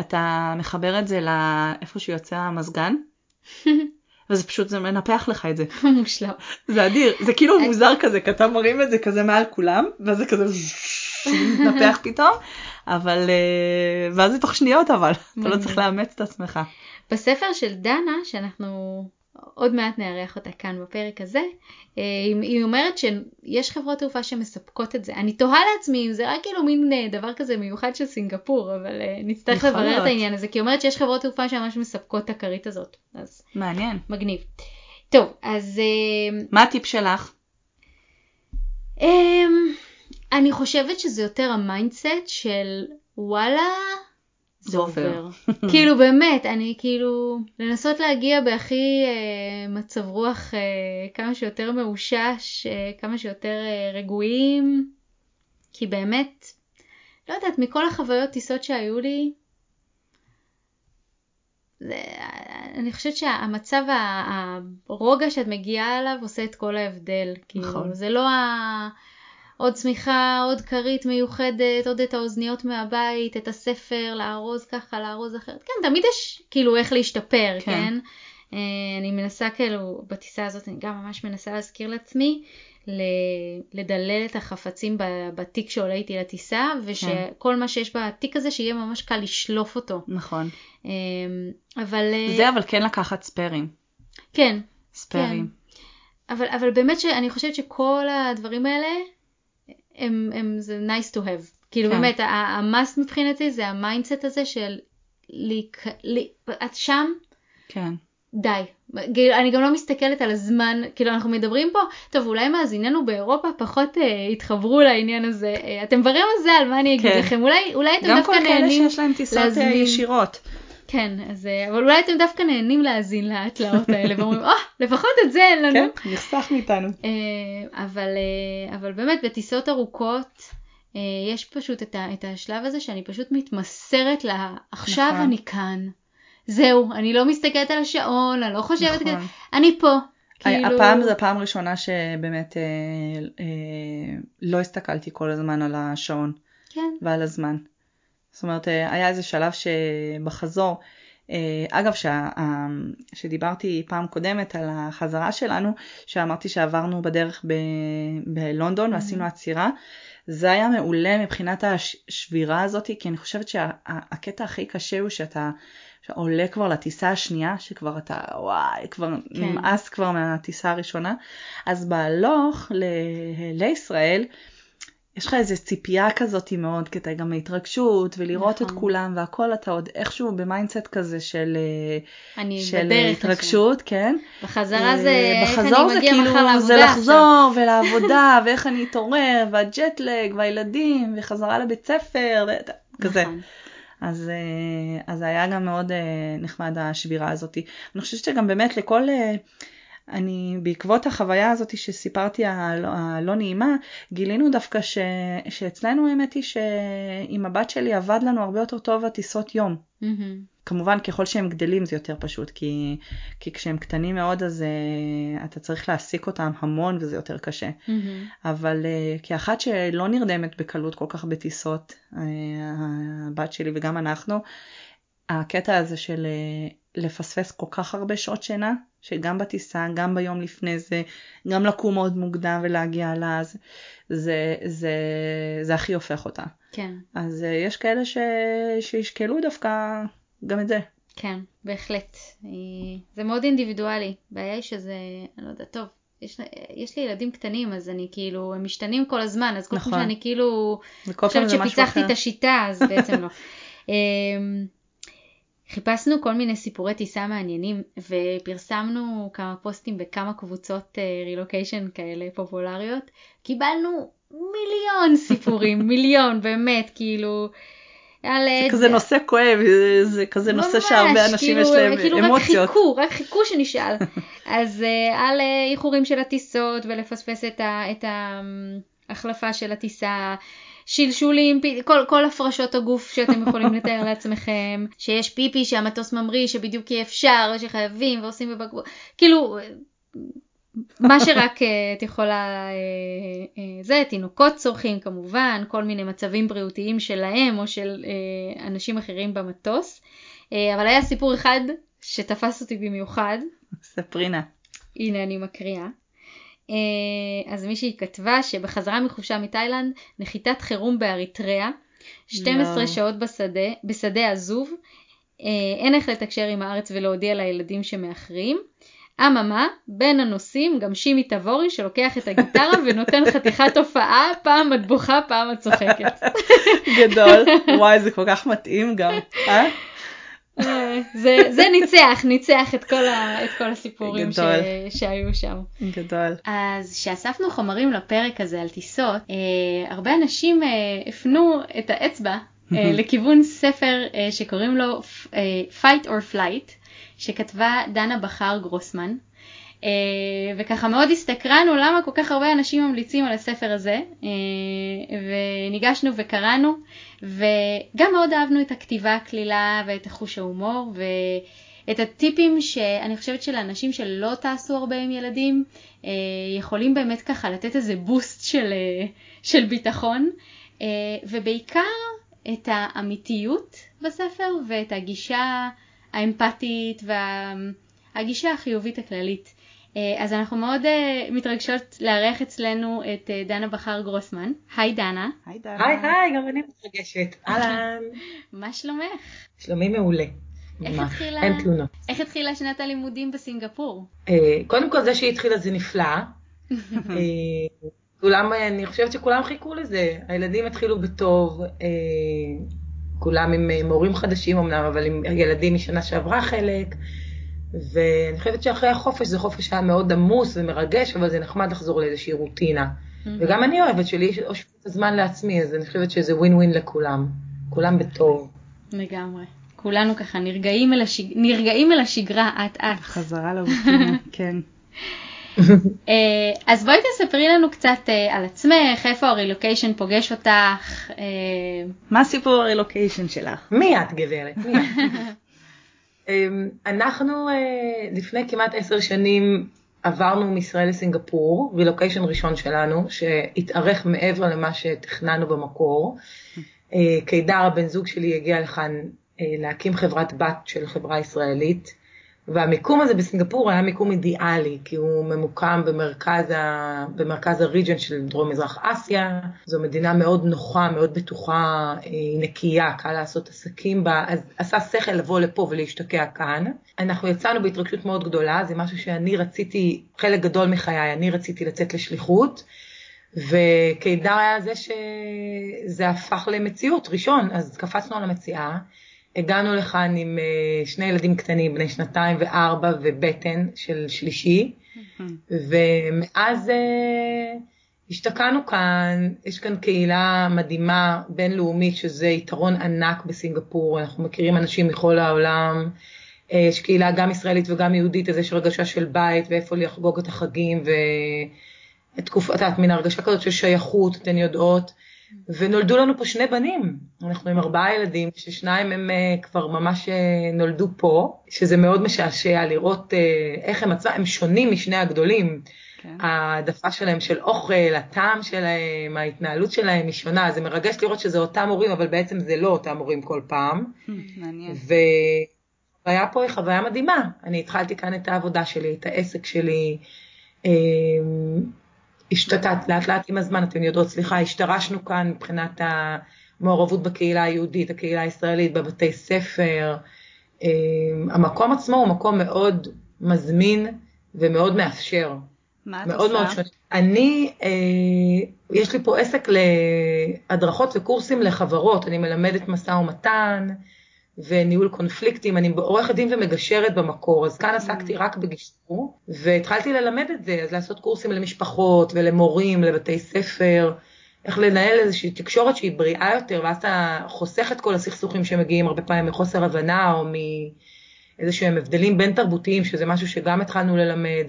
אתה מחבר את זה לאיפה שיוצא המזגן, וזה פשוט, זה מנפח לך את זה. מושלם. זה אדיר, זה כאילו מוזר כזה, כי אתה מרים את זה כזה מעל כולם, ואז זה כזה מתנפח פתאום, אבל, אה, ואז זה תוך שניות אבל, אתה לא צריך לאמץ את עצמך. בספר של דנה, שאנחנו עוד מעט נארח אותה כאן בפרק הזה, אה, היא אומרת שיש חברות תעופה שמספקות את זה. אני תוהה לעצמי אם זה רק כאילו מין אה, דבר כזה מיוחד של סינגפור, אבל אה, נצטרך לברר את העניין הזה, כי היא אומרת שיש חברות תעופה שממש מספקות את הכרית הזאת. אז מעניין. מגניב. טוב, אז... מה הטיפ שלך? אמ, אני חושבת שזה יותר ה mindset של וואלה, זה עובר. כאילו באמת, אני כאילו, לנסות להגיע בהכי אה, מצב רוח אה, כמה שיותר מאושש, אה, כמה שיותר אה, רגועים, כי באמת, לא יודעת, מכל החוויות טיסות שהיו לי, זה, אני חושבת שהמצב, הרוגע שאת מגיעה אליו עושה את כל ההבדל. כאילו, נכון. זה לא ה... עוד צמיחה, עוד כרית מיוחדת, עוד את האוזניות מהבית, את הספר, לארוז ככה, לארוז אחרת. כן, תמיד יש כאילו איך להשתפר, כן? כן? אה, אני מנסה כאילו, בטיסה הזאת אני גם ממש מנסה להזכיר לעצמי לדלל את החפצים בתיק שעולה איתי לטיסה, ושכל כן. מה שיש בתיק הזה, שיהיה ממש קל לשלוף אותו. נכון. אה, אבל... אה, זה אבל כן לקחת ספיירים. כן. ספיירים. כן. אבל, אבל באמת שאני חושבת שכל הדברים האלה, הם, הם, זה nice to have. כאילו כן. באמת, ה must מבחינתי זה ה mindset הזה של להיק... לי... את שם? כן. די. אני גם לא מסתכלת על הזמן, כאילו אנחנו מדברים פה, טוב אולי מאזינינו באירופה פחות אה, התחברו לעניין הזה, אה, אתם ברי מזל, מה אני אגיד כן. לכם, אולי, אולי אתם דווקא נהנים גם כל כאלה שיש להם טיסות אה, להזמין... ישירות. כן, אז, אה, אבל אולי אתם דווקא נהנים להאזין להתלאות האלה ואומרים, אה, oh, לפחות את זה אין לנו. כן, נחסך מאיתנו. אה, אבל, אבל באמת, בטיסות ארוכות, יש פשוט את, ה, את השלב הזה שאני פשוט מתמסרת לה, עכשיו נכון. אני כאן. זהו, אני לא מסתכלת על השעון, אני לא חושבת, נכון. כזה, אני פה. כאילו... הפעם זו הפעם הראשונה שבאמת אה, אה, לא הסתכלתי כל הזמן על השעון. כן. ועל הזמן. זאת אומרת, אה, היה איזה שלב שבחזור, אה, אגב, שה, שדיברתי פעם קודמת על החזרה שלנו, שאמרתי שעברנו בדרך ב, בלונדון mm-hmm. ועשינו עצירה, זה היה מעולה מבחינת השבירה הזאת, כי אני חושבת שהקטע הכי קשה הוא שאתה עולה כבר לטיסה השנייה, שכבר אתה, וואי, כבר כן. נמאס כבר מהטיסה הראשונה, אז בהלוך לישראל, יש לך איזה ציפייה כזאת מאוד, כי אתה גם מהתרגשות, ולראות נכון. את כולם, והכל אתה עוד איכשהו ב mindset כזה של, אה, של התרגשות, לשם. כן. בחזרה זה איך אני מגיע כאילו, מחר לעבודה זה לחזור עכשיו. ולעבודה, ואיך אני אתעורר, והג'ט לג, והילדים, וחזרה לבית ספר, כזה. נכון. אז, אה, אז זה היה גם מאוד אה, נחמד השבירה הזאת. אני חושבת שגם באמת לכל... אני, בעקבות החוויה הזאת שסיפרתי הלא, הלא נעימה, גילינו דווקא ש, שאצלנו האמת היא שעם הבת שלי עבד לנו הרבה יותר טוב הטיסות יום. Mm-hmm. כמובן ככל שהם גדלים זה יותר פשוט, כי, כי כשהם קטנים מאוד אז uh, אתה צריך להעסיק אותם המון וזה יותר קשה. Mm-hmm. אבל uh, כאחת שלא נרדמת בקלות כל כך בטיסות, uh, הבת שלי וגם אנחנו, הקטע הזה של uh, לפספס כל כך הרבה שעות שינה, שגם בטיסה, גם ביום לפני זה, גם לקום מאוד מוקדם ולהגיע לה, זה, זה, זה, זה הכי הופך אותה. כן. אז uh, יש כאלה ש, שישקלו דווקא גם את זה. כן, בהחלט. זה מאוד אינדיבידואלי. הבעיה היא שזה, אני לא יודעת, טוב, יש, יש לי ילדים קטנים, אז אני כאילו, הם משתנים כל הזמן, אז כל נכון. פעם שאני כאילו, פעם חושבת שפיצחתי אחר. את השיטה, אז בעצם לא. אמ, חיפשנו כל מיני סיפורי טיסה מעניינים, ופרסמנו כמה פוסטים בכמה קבוצות רילוקיישן כאלה פופולריות. קיבלנו מיליון סיפורים, מיליון, באמת, כאילו, על... זה כזה נושא כואב, זה- זה כזה נושא ממש, שהרבה אנשים יש כאילו- להם כאילו אמוציות. רק חיכו, רק חיכו שנשאל. אז uh, על אה, איחורים של הטיסות ולפספס את, ה, את ההחלפה של הטיסה, שלשולים, פי- כל, כל הפרשות הגוף שאתם יכולים לתאר לעצמכם, שיש פיפי שהמטוס ממריא שבדיוק אי אפשר ושחייבים ועושים בבקבוק, כאילו מה שרק אה, את יכולה, אה, אה, זה, תינוקות צורכים כמובן, כל מיני מצבים בריאותיים שלהם או של אנשים אחרים במטוס. אבל היה סיפור אחד שתפס אותי במיוחד, ספרי נא. הנה אני מקריאה. אה, אז מישהי כתבה שבחזרה מחופשה מתאילנד, נחיתת חירום באריתריאה, 12 יואו. שעות בשדה, בשדה עזוב, אה, אין איך לתקשר עם הארץ ולהודיע לילדים שמאחרים. אממה, בין הנוסעים גם שימי תבורי שלוקח את הגיטרה ונותן חתיכת הופעה, פעם את בוכה, פעם את צוחקת. גדול. וואי, זה כל כך מתאים גם. אה? זה, זה ניצח, ניצח את כל, ה, את כל הסיפורים ש. שהיו שם. גדול. אז כשאספנו חומרים לפרק הזה על טיסות, אה, הרבה אנשים אה, הפנו את האצבע אה, לכיוון ספר אה, שקוראים לו אה, Fight or Flight, שכתבה דנה בכר גרוסמן. אה, וככה מאוד הסתקרנו למה כל כך הרבה אנשים ממליצים על הספר הזה, אה, וניגשנו וקראנו, וגם מאוד אהבנו את הכתיבה הקלילה ואת החוש ההומור, ואת הטיפים שאני חושבת שלאנשים שלא טסו הרבה עם ילדים, אה, יכולים באמת ככה לתת איזה בוסט של, של ביטחון, ובעיקר את האמיתיות בספר ואת הגישה האמפתית והגישה החיובית הכללית. אה, אז אנחנו מאוד אה, מתרגשות לארח אצלנו את אה, דנה בכר גרוסמן. היי דנה, היי דנה. היי היי, גם אני מתרגשת. אהלן. מה שלומך? שלומי מעולה. איך. התחילה- אין תלונות. איך התחילה שנת הלימודים בסינגפור? קודם כל זה שהיא התחילה זה נפלא. כולם, אני חושבת שכולם חיכו לזה. הילדים התחילו בטוב, כולם עם מורים חדשים אמנם, אבל עם ילדים משנה שעברה חלק. ואני חושבת שאחרי החופש זה חופש היה מאוד עמוס ומרגש, אבל זה נחמד לחזור לאיזושהי רוטינה. וגם אני אוהבת שלי יש עוד זמן לעצמי, אז אני חושבת שזה ווין ווין לכולם. כולם בטוב. לגמרי. כולנו ככה נרגעים אל, השג... נרגעים אל השגרה אט אט. חזרה לרוטינה, כן. אה, אז בואי תספרי לנו קצת אה, על עצמך, איפה הרילוקיישן פוגש אותך. אה, מה הסיפור הרילוקיישן שלך? מי את גברת? מי את? אמ, אנחנו אה, לפני כמעט עשר שנים עברנו מישראל לסינגפור, רילוקיישן ראשון שלנו, שהתארך מעבר למה שתכננו במקור. אה, קידר הבן זוג שלי הגיע לכאן אה, להקים חברת בת של חברה ישראלית, והמיקום הזה בסינגפור היה מיקום אידיאלי, כי הוא ממוקם במרכז, ה... במרכז הריג'ן של דרום מזרח אסיה, זו מדינה מאוד נוחה, מאוד בטוחה, היא נקייה, קל לעשות עסקים בה, אז עשה שכל לבוא לפה ולהשתקע כאן. אנחנו יצאנו בהתרגשות מאוד גדולה, זה משהו שאני רציתי, חלק גדול מחיי, אני רציתי לצאת לשליחות. וקידר היה זה שזה הפך למציאות ראשון, אז קפצנו על המציאה, הגענו לכאן עם אה, שני ילדים קטנים, בני שנתיים וארבע ובטן של שלישי, ומאז אה, השתקענו כאן, יש כאן קהילה מדהימה בינלאומית שזה יתרון ענק בסינגפור, אנחנו מכירים אנשים מכל העולם, אה, יש קהילה גם ישראלית וגם יהודית, אז יש הרגשה של בית ואיפה לחגוג את החגים, ותקופה, את יודעת, מין הרגשה כזאת של שייכות, אתן יודעות. ונולדו לנו פה שני בנים, אנחנו עם ארבעה ילדים, ששניים הם uh, כבר ממש uh, נולדו פה, שזה מאוד משעשע לראות uh, איך הם עצמם, הם שונים משני הגדולים. כן. העדפה שלהם של אוכל, הטעם שלהם, ההתנהלות שלהם היא שונה, זה מרגש לראות שזה אותם הורים, אבל בעצם זה לא אותם הורים כל פעם. מעניין. והחוויה פה היא חוויה מדהימה. אני התחלתי כאן את העבודה שלי, את העסק שלי. השתתת לאט לאט עם הזמן, אתן יודעות, סליחה, השתרשנו כאן מבחינת המעורבות בקהילה היהודית, הקהילה הישראלית, בבתי ספר. אמ, המקום עצמו הוא מקום מאוד מזמין ומאוד מאפשר. מה את מאוד עושה? מאוד שונה. אני, אה, יש לי פה עסק להדרכות וקורסים לחברות, אני מלמדת משא ומתן וניהול קונפליקטים, אני עורכת דין ומגשרת במקור, אז כאן עסקתי רק בגישור, והתחלתי ללמד את זה, אז לעשות קורסים למשפחות ולמורים, לבתי ספר, איך לנהל איזושהי תקשורת שהיא בריאה יותר, ואז אתה חוסך את כל הסכסוכים שמגיעים הרבה פעמים מחוסר הבנה או מאיזה שהם הבדלים בין תרבותיים, שזה משהו שגם התחלנו ללמד.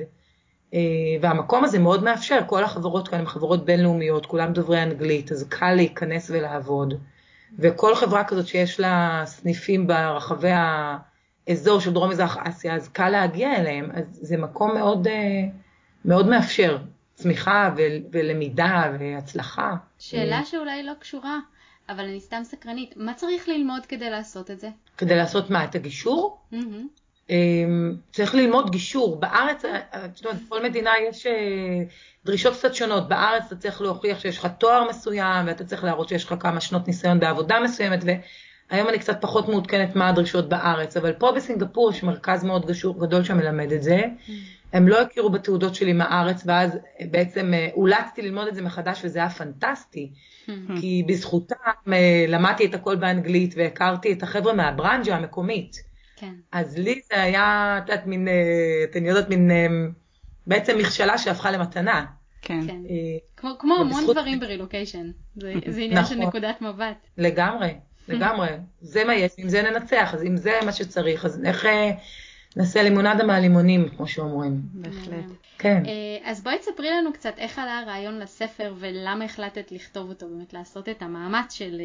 אה, והמקום הזה מאוד מאפשר, כל החברות כאן הן חברות בינלאומיות, כולם דוברי אנגלית, אז קל להיכנס ולעבוד. וכל חברה כזאת שיש לה סניפים ברחבי האזור של דרום מזרח אסיה, אז קל להגיע אליהם, אז זה מקום מאוד, אה, מאוד מאפשר צמיחה ו- ולמידה והצלחה. שאלה שאולי לא קשורה, אבל אני סתם סקרנית, מה צריך ללמוד כדי לעשות את זה? כדי לעשות מה, את הגישור? מהמם. אמ, צריך ללמוד גישור. בארץ, אה, את יודעת, בכל מדינה יש אה, דרישות קצת שונות. בארץ אתה צריך להוכיח שיש לך תואר מסוים, ואתה צריך להראות שיש לך כמה שנות ניסיון בעבודה מסוימת, והיום אני קצת פחות מעודכנת מה הדרישות בארץ, אבל פה בסינגפור יש מרכז מאוד גשור, גדול שמלמד את זה. הם לא הכירו בתעודות שלי מהארץ, ואז אה, בעצם אולצתי ללמוד את זה מחדש, וזה היה פנטסטי. כי בזכותם למדתי את הכל באנגלית, והכרתי את החבר'ה מהברנז'ה המקומית. כן. אז לי זה היה, את יודעת, מין, אה, אתן יודעות, מין, אה, בעצם מכשלה שהפכה למתנה. כן. כן. אה, כמו, כמו המון דברים ברילוקיישן. זה, זה עניין של נכון. נקודת מבט. לגמרי, לגמרי. זה מה יש, עם זה ננצח, אז אם זה מה שצריך, אז איך נעשה לימונדה מהלימונים, כמו שאומרים. בהחלט. כן. אז בואי תספרי לנו קצת איך עלה הרעיון לספר ולמה החלטת לכתוב אותו, באמת לעשות את המאמץ של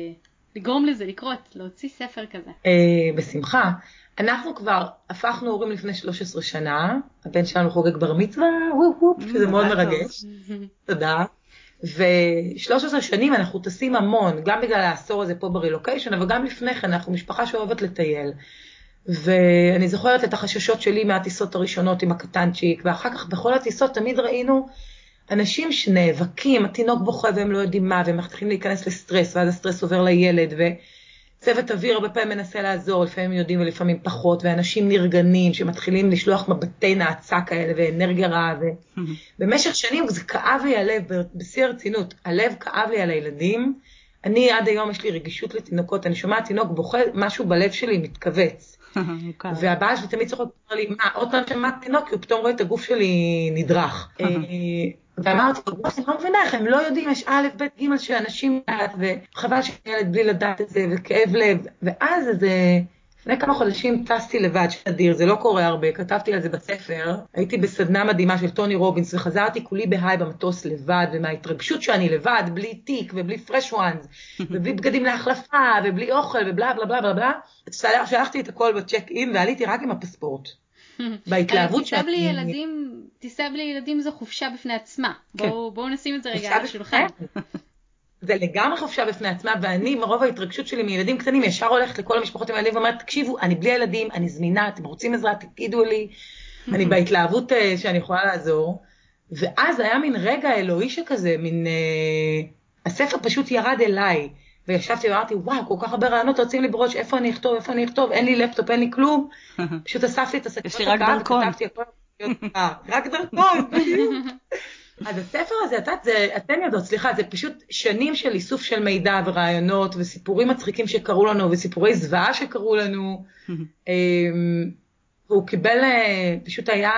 לגרום לזה לקרות, להוציא ספר כזה. אה, בשמחה. אנחנו כבר הפכנו הורים לפני 13 שנה, הבן שלנו חוגג בר מצווה, וופ וופ, שזה מאוד. מרגש. תודה. ו-13 שנים אנחנו טסים המון, גם בגלל העשור הזה פה ברילוקיישן, אבל גם לפני כן, אנחנו משפחה שאוהבת לטייל. ואני זוכרת את החששות שלי מהטיסות הראשונות עם הקטנצ'יק, ואחר כך בכל הטיסות תמיד ראינו אנשים שנאבקים, התינוק בוכה והם לא יודעים מה, והם מתחילים להיכנס לסטרס, ואז הסטרס עובר לילד, וצוות אוויר הרבה פעמים מנסה לעזור, לפעמים יודעים ולפעמים פחות, ואנשים נרגנים שמתחילים לשלוח מבטי נאצה כאלה ואנרגיה רעה, ובמשך שנים זה כאב לי הלב, בשיא הרצינות, הלב כאב לי על הילדים. אני עד היום יש לי רגישות לתינוקות, אני שומעת תינוק בוכה, משהו בלב שלי מתכווץ. והבעל שלי תמיד צוחק, אומר לי, מה, עוד פעם שמעת תינוק, כי הוא פתאום רואה את הגוף שלי נדרך. אה, ואמרתי לו, "וואי, אני לא מבינה איך הם לא יודעים, יש א', ב', ג' שאנשים לדעת, וחבל שילד בלי לדעת את זה, וכאב לב. ואז איזה, לפני כמה חודשים טסתי לבד, שאדיר, זה לא קורה הרבה, כתבתי על זה בספר, הייתי בסדנה מדהימה של טוני רובינס, וחזרתי כולי בהיי במטוס לבד, ומההתרגשות שאני לבד, בלי תיק, ובלי פרש וואנס, ובלי בגדים להחלפה, ובלי אוכל, ובלה בלה בלה בלה בלה, שלחתי את הכל בצ'ק אין, ועליתי רק עם הפספורט. בהתלהבות טיסה בלי ילדים, טיסה בלי ילדים זו חופשה בפני עצמה. כן. בואו נשים את זה רגע על השולחן. זה לגמרי חופשה בפני עצמה, ואני, מרוב ההתרגשות שלי מילדים קטנים, ישר הולכת לכל המשפחות עם הילדים ואומרת, תקשיבו, אני בלי ילדים, אני זמינה, אתם רוצים עזרה, תגידו לי. אני בהתלהבות אה, שאני יכולה לעזור. ואז היה מין רגע אלוהי שכזה, מין... אה, הספר פשוט ירד אליי, וישבתי ואמרתי, וואו, כל כך הרבה רעיונות רצים לי בראש, איפה אני אכתוב, איפה אני אכתוב, אין לי לפטופ, אין לי כלום. פשוט אספתי את הספר יש לי רק דרכון. וכתבתי הכל. רק דרכון, בדיוק. אז הספר הזה, את יודעת, זה- אתן יודעות, סליחה, זה פשוט שנים של איסוף של מידע ורעיונות וסיפורים מצחיקים שקרו לנו וסיפורי זוועה שקרו לנו. אמ, והוא קיבל, אה, פשוט היה,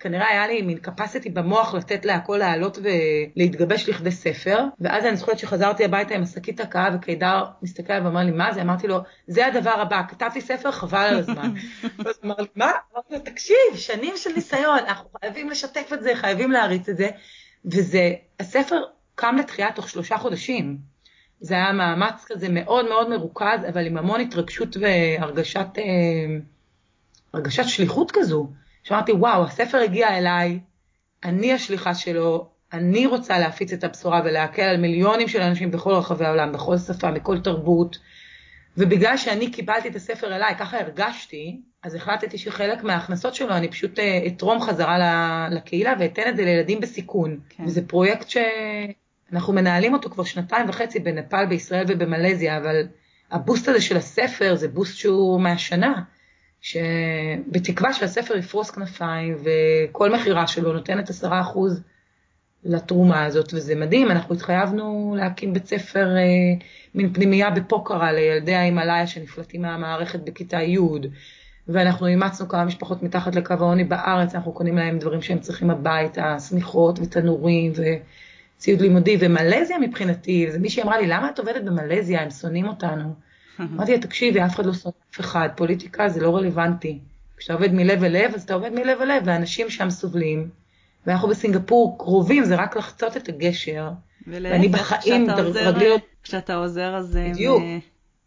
כנראה היה לי מין capacity במוח לתת להכל לעלות ולהתגבש לכדי ספר. ואז אני זוכרת שחזרתי הביתה עם השקית הקאה וקידר מסתכל עליו ואמר לי, מה זה? אמרתי לו, זה הדבר הבא, כתבתי ספר, חבל על הזמן. הוא אמר לי, מה? אמרתי לו, תקשיב, שנים של ניסיון, אנחנו חייבים לשתף את זה, חייבים להריץ את זה. וזה, הספר קם לתחייה תוך שלושה חודשים. זה היה מאמץ כזה מאוד מאוד מרוכז, אבל עם המון התרגשות והרגשת אה, הרגשת שליחות כזו. שאמרתי, וואו, הספר הגיע אליי, אני השליחה שלו, אני רוצה להפיץ את הבשורה ולהקל על מיליונים של אנשים בכל רחבי העולם, בכל שפה, בכל תרבות. ובגלל שאני קיבלתי את הספר אליי, ככה הרגשתי, אז החלטתי שחלק מההכנסות שלו אני פשוט אה, אתרום חזרה לקהילה ואתן את זה לילדים בסיכון. כן. וזה פרויקט שאנחנו מנהלים אותו כבר שנתיים וחצי בנפאל, בישראל ובמלזיה, אבל הבוסט הזה של הספר זה בוסט שהוא מהשנה, שבתקווה שהספר יפרוס כנפיים וכל מכירה שלו נותנת עשרה אחוז לתרומה הזאת, וזה מדהים, אנחנו התחייבנו להקים בית ספר, אה, מין פנימייה בפוקרה לילדי ההימאליה שנפלטים מהמערכת בכיתה י', ואנחנו אימצנו כמה משפחות מתחת לקו העוני בארץ, אנחנו קונים להם דברים שהם צריכים הביתה, שמיכות ותנורים וציוד לימודי, ומלזיה מבחינתי, זה מישהי אמרה לי, למה את עובדת במלזיה, הם שונאים אותנו. אמרתי לה, תקשיבי, אף אחד לא שונא אף אחד, פוליטיקה זה לא רלוונטי. כשאתה עובד מלב אל לב, אז אתה עובד מלב אל לב, ואנשים שם סובלים. ואנחנו בסינגפור קרובים, זה רק לחצות את הגשר. ואני בחיים, רגלי... כשאתה עוזר, אז... בדיוק.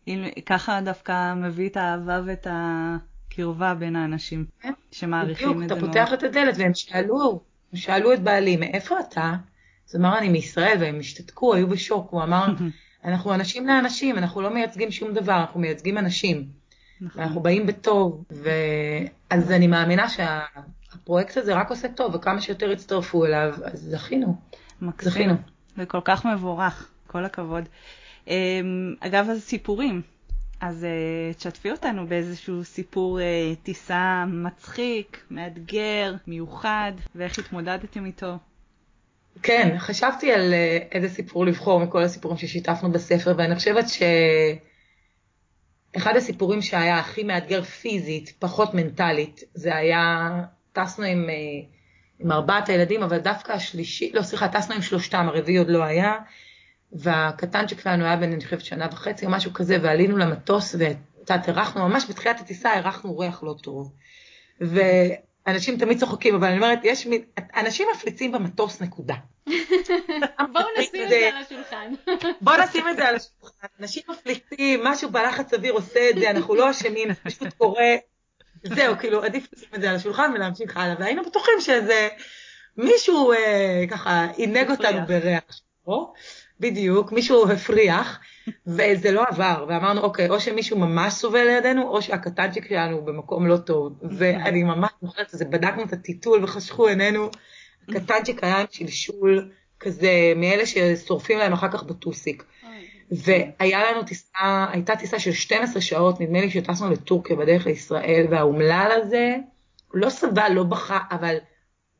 אם, ככה דווקא מביא את האהבה ואת הקרבה בין האנשים כן, שמעריכים את זה מאוד. בדיוק, אתה פותח את הדלת והם שאלו, הם שאלו את בעלי, מאיפה אתה? אז אמר, אני מישראל, והם השתתקו, היו בשוק. הוא אמר, אנחנו אנשים לאנשים, אנחנו לא מייצגים שום דבר, אנחנו מייצגים אנשים. נכון. ואנחנו באים בטוב, ואז אני מאמינה שהפרויקט הזה רק עושה טוב, וכמה שיותר יצטרפו אליו, אז זכינו. מקסים. זכינו. וכל כך מבורך, כל הכבוד. אמ, אגב, אז סיפורים. אז uh, תשתפי אותנו באיזשהו סיפור uh, טיסה מצחיק, מאתגר, מיוחד, ואיך התמודדתם איתו. כן, חשבתי על uh, איזה סיפור לבחור מכל הסיפורים ששיתפנו בספר, ואני חושבת שאחד הסיפורים שהיה הכי מאתגר פיזית, פחות מנטלית, זה היה, טסנו עם, uh, עם ארבעת הילדים, אבל דווקא השלישי, לא סליחה, טסנו עם שלושתם, הרביעי עוד לא היה, והקטנצ'יק שלנו היה בן, אני חושבת, שנה וחצי או משהו כזה, ועלינו למטוס, וקצת אירחנו, ממש בתחילת הטיסה אירחנו ריח לא טוב. ואנשים תמיד צוחקים, אבל אני אומרת, יש מין, אנשים מפליצים במטוס, נקודה. בואו נשים את זה על השולחן. בואו נשים את זה על השולחן. אנשים מפליצים, משהו בלחץ אוויר עושה את זה, אנחנו לא אשמים, זה פשוט קורה. זהו, כאילו, עדיף לשים את זה על השולחן ולהמשיך הלאה. והיינו בטוחים שזה מישהו אה, ככה עינג אותנו בריח. בדיוק, מישהו הפריח, וזה לא עבר, ואמרנו, אוקיי, או שמישהו ממש סובל לידינו, או שהקטנצ'יק שלנו במקום לא טוב. ואני ממש זוכרת את זה, בדקנו את הטיטול וחשכו עינינו, הקטנצ'יק היה עם שלשול כזה, מאלה ששורפים להם אחר כך בטוסיק. והיה לנו טיסה, הייתה טיסה של 12 שעות, נדמה לי שטסנו לטורקיה בדרך לישראל, והאומלל הזה לא סבל, לא בכה, אבל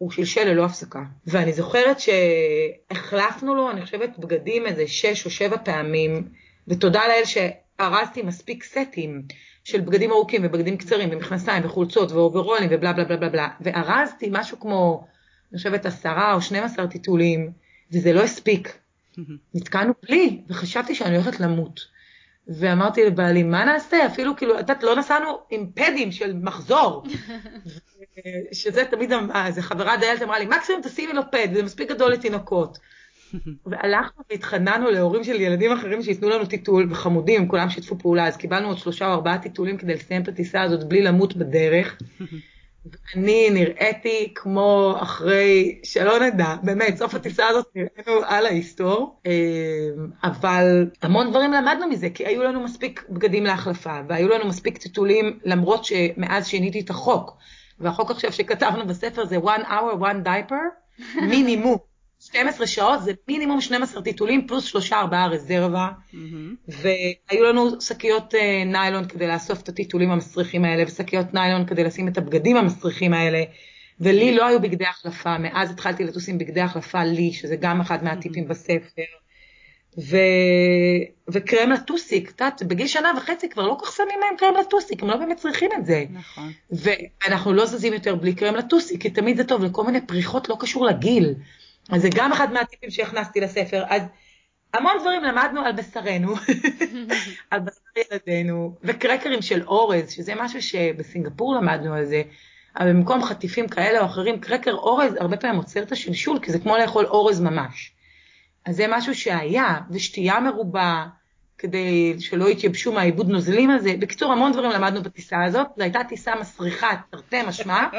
הוא שלשל ללא הפסקה. ואני זוכרת שהחלפנו לו, אני חושבת, בגדים איזה שש או שבע פעמים, ותודה לאל שארזתי מספיק סטים של בגדים ארוכים ובגדים קצרים ומכנסיים וחולצות ואוברולים ובלה בלה בלה בלה בלה, וארזתי משהו כמו, אני חושבת, עשרה או שנים עשר טיטולים, וזה לא הספיק. נתקענו בלי, וחשבתי שאני הולכת למות. ואמרתי לבעלי, מה נעשה? אפילו כאילו, את יודעת, לא נסענו עם פדים של מחזור. שזה תמיד, איזה חברה דיילת אמרה לי, מקסימום תשימי לו פד, זה מספיק גדול לתינוקות. והלכנו והתחננו להורים של ילדים אחרים שייתנו לנו טיטול, וחמודים, כולם שיתפו פעולה, אז קיבלנו עוד שלושה או ארבעה טיטולים כדי לסיים את הטיסה הזאת בלי למות בדרך. ואני נראיתי כמו אחרי, שלא נדע, באמת, סוף הטיסה הזאת נראינו על ההיסטור, אה, אבל המון דברים למדנו מזה, כי היו לנו מספיק בגדים להחלפה, והיו לנו מספיק טיטולים, למרות שמאז שיניתי את החוק. והחוק עכשיו שכתבנו בספר זה one hour, one diaper, מינימום. 12 שעות זה מינימום 12 טיטולים פלוס 3-4 רזרבה, mm-hmm. והיו לנו שקיות uh, ניילון כדי לאסוף את הטיטולים המסריחים האלה, ושקיות ניילון כדי לשים את הבגדים המסריחים האלה, ולי לא היו בגדי החלפה, מאז התחלתי לטוס עם בגדי החלפה לי, שזה גם אחד מהטיפים mm-hmm. בספר. ו... וקרם לטוסיק, את יודעת, בגיל שנה וחצי כבר לא כל כך שמים להם קרם לטוסיק, הם לא באמת צריכים את זה. נכון. ואנחנו לא זזים יותר בלי קרם לטוסיק, כי תמיד זה טוב לכל מיני פריחות לא קשור לגיל. אז זה גם אחד מהטיפים שהכנסתי לספר. אז המון דברים למדנו על בשרנו, על בשר ילדינו, וקרקרים של אורז, שזה משהו שבסינגפור למדנו על זה. אבל במקום חטיפים כאלה או אחרים, קרקר אורז הרבה פעמים עוצר את השלשול, כי זה כמו לאכול אורז ממש. אז זה משהו שהיה, ושתייה מרובה, כדי שלא יתייבשו מהעיבוד נוזלים הזה. בקיצור, המון דברים למדנו בטיסה הזאת, זו הייתה טיסה מסריחה, תרתי משמע.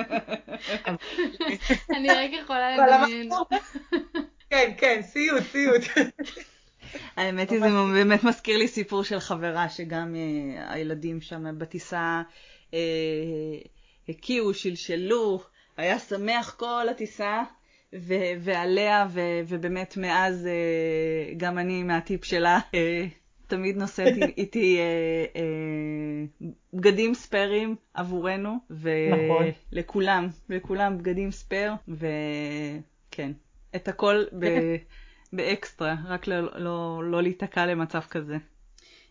אני רק יכולה לדמיין. כן, כן, סיוט, סיוט. האמת היא, זה באמת מזכיר לי סיפור של חברה, שגם אה, הילדים שם בטיסה אה, הקיאו, שלשלו, היה שמח כל הטיסה. ועליה, ו- ובאמת מאז אה, גם אני מהטיפ שלה תמיד נושאת איתי אה, אה, בגדים ספיירים עבורנו, ולכולם, נכון. לכולם בגדים ספייר, וכן, את הכל ב... באקסטרה, רק לא, לא, לא להיתקע למצב כזה.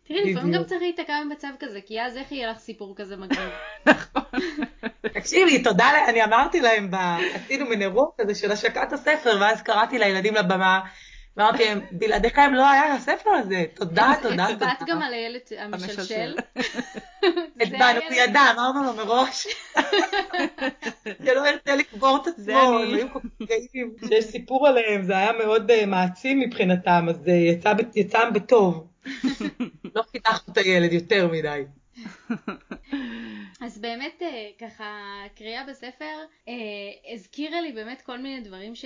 תראי, לפעמים גם צריך להיתקע במצב כזה, כי אז איך יהיה לך סיפור כזה מגניב? נכון. תקשיבי, תודה, אני אמרתי להם, עשינו מנרות כזה של השקת הספר, ואז קראתי לילדים לבמה, ואמרתי להם, בלעדיכם לא היה הספר הזה, תודה, תודה, תודה. הצבעת גם על הילד המשלשל. הצבענו, הוא ידע, אמרנו לו מראש. שלא ירצה לקבור את עצמו, הם היו כל כך גאים, שיש סיפור עליהם, זה היה מאוד אה, מעצים מבחינתם, אז אה, יצאם בטוב. לא חיתכנו את הילד יותר מדי. אז באמת אה, ככה קריאה בספר הזכירה לי באמת כל מיני דברים ש...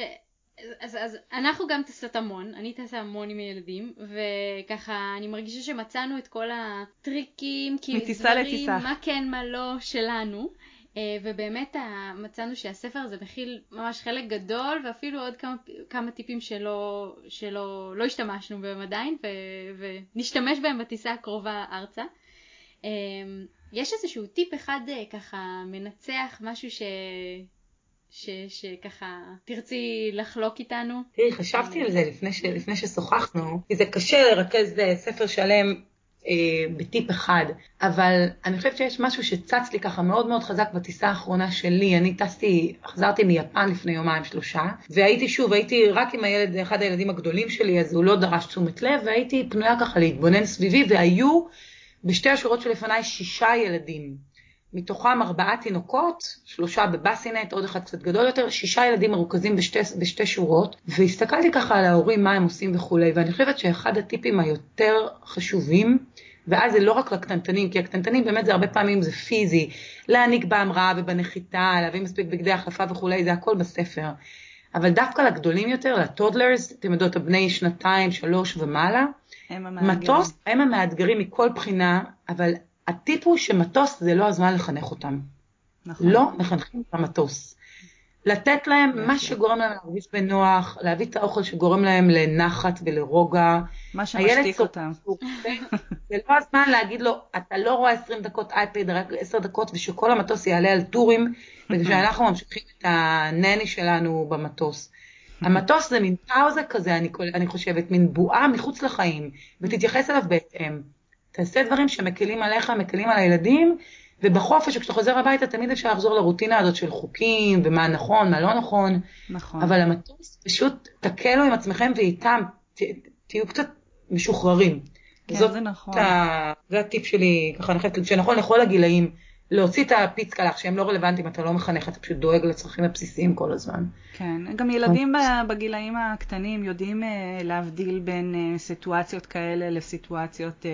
אז, אז אנחנו גם טסות המון, אני טסה המון עם ילדים, וככה אני מרגישה שמצאנו את כל הטריקים, כי דברים, לטיסה. מה כן מה לא שלנו, אה, ובאמת מצאנו שהספר הזה מכיל ממש חלק גדול, ואפילו עוד כמה, כמה טיפים שלא, שלא לא השתמשנו בהם עדיין, ו, ונשתמש בהם בטיסה הקרובה ארצה. אה, יש איזשהו טיפ אחד אה, ככה מנצח, משהו ש... ש, שככה תרצי לחלוק איתנו? תראי, חשבתי על זה לפני, ש, לפני ששוחחנו, כי זה קשה לרכז אה, ספר שלם אה, בטיפ אחד, אבל אני חושבת שיש משהו שצץ לי ככה מאוד מאוד חזק בטיסה האחרונה שלי. אני טסתי, חזרתי מיפן לפני יומיים שלושה, והייתי שוב, הייתי רק עם הילד, אחד הילדים הגדולים שלי, אז הוא לא דרש תשומת לב, והייתי פנויה ככה להתבונן סביבי, והיו בשתי השורות שלפניי שישה ילדים. מתוכם ארבעה תינוקות, שלושה בבאסינט, עוד אחד קצת גדול יותר, שישה ילדים מרוכזים בשתי, בשתי שורות, והסתכלתי ככה על ההורים, מה הם עושים וכולי, ואני חושבת שאחד הטיפים היותר חשובים, ואז זה לא רק לקטנטנים, כי הקטנטנים באמת זה הרבה פעמים זה פיזי, להעניק בהמראה ובנחיתה, להביא מספיק בגדי החלפה וכולי, זה הכל בספר. אבל דווקא לגדולים יותר, לטודלרס, אתם יודעות, הבני שנתיים, שלוש ומעלה, הם המאתגרים. מטוס, הם המאתגרים מכל בחינה, אבל הטיפ הוא שמטוס זה לא הזמן לחנך אותם. נכון. לא מחנכים את המטוס. לתת להם נכון. מה שגורם להם להרגיש בנוח, להביא את האוכל שגורם להם לנחת ולרוגע. מה שמשתיק אותם. זה לא הזמן להגיד לו, אתה לא רואה 20 דקות אייפד, רק 10 דקות, ושכל המטוס יעלה על טורים, וכשאנחנו ממשיכים את הנני שלנו במטוס. המטוס זה מין פאוזה כזה, אני, אני חושבת, מין בועה מחוץ לחיים, ותתייחס אליו בהתאם. תעשה דברים שמקלים עליך, מקלים על הילדים, ובחופש, כשאתה חוזר הביתה, תמיד אפשר לחזור לרוטינה הזאת של חוקים, ומה נכון, מה לא נכון. נכון. אבל המטוס, פשוט תקלו עם עצמכם ואיתם, ת, תהיו קצת משוחררים. כן, זאת, זה נכון. ה, זה הטיפ שלי, ככה אני חושבת שנכון לכל הגילאים, להוציא את הפיצקלח שהם לא רלוונטיים, אתה לא מחנך, אתה פשוט דואג לצרכים הבסיסיים כל הזמן. כן, גם ילדים בגילאים הקטנים יודעים אה, להבדיל בין אה, סיטואציות כאלה לסיטואציות אה,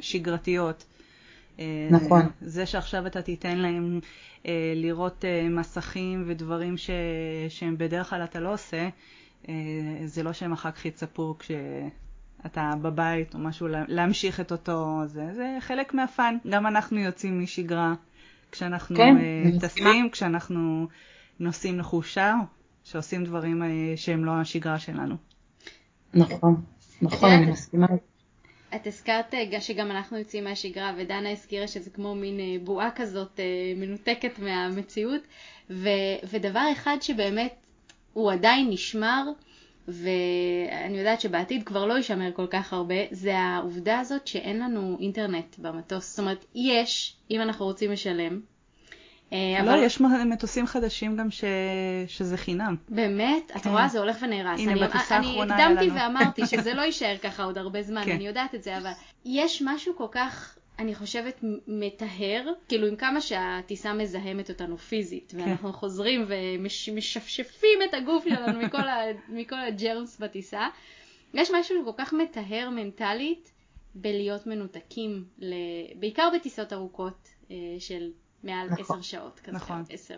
שגרתיות. נכון. זה שעכשיו אתה תיתן להם לראות מסכים ודברים ש... שהם בדרך כלל אתה לא עושה, זה לא שהם אחר כך יצפו כש... אתה בבית או משהו, להמשיך את אותו, זה, זה חלק מהפאן. גם אנחנו יוצאים משגרה כשאנחנו כן, uh, טסים, כשאנחנו נוסעים לחופשה, שעושים דברים uh, שהם לא השגרה שלנו. נכון, נכון, אני מסכימה. את הזכרת אה, שגם אנחנו יוצאים מהשגרה, ודנה הזכירה שזה כמו מין בועה כזאת מנותקת מהמציאות, ו, ודבר אחד שבאמת הוא עדיין נשמר, ואני יודעת שבעתיד כבר לא יישמר כל כך הרבה, זה העובדה הזאת שאין לנו אינטרנט במטוס. זאת אומרת, יש, אם אנחנו רוצים לשלם. אה, לא, אבל... יש מטוסים חדשים גם ש... שזה חינם. באמת? כן. את רואה, זה הולך ונהרס. הנה, בטיסה האחרונה היה לנו. אני הקדמתי ואמרתי שזה לא יישאר ככה עוד הרבה זמן, כן. אני יודעת את זה, אבל יש משהו כל כך אני חושבת, מטהר, כאילו עם כמה שהטיסה מזהמת אותנו פיזית, כן. ואנחנו חוזרים ומשפשפים את הגוף שלנו מכל, ה, מכל הג'רמס בטיסה, יש משהו כל כך מטהר מנטלית בלהיות מנותקים, ל... בעיקר בטיסות ארוכות אה, של מעל נכון. עשר שעות כזה, נכון. עשר...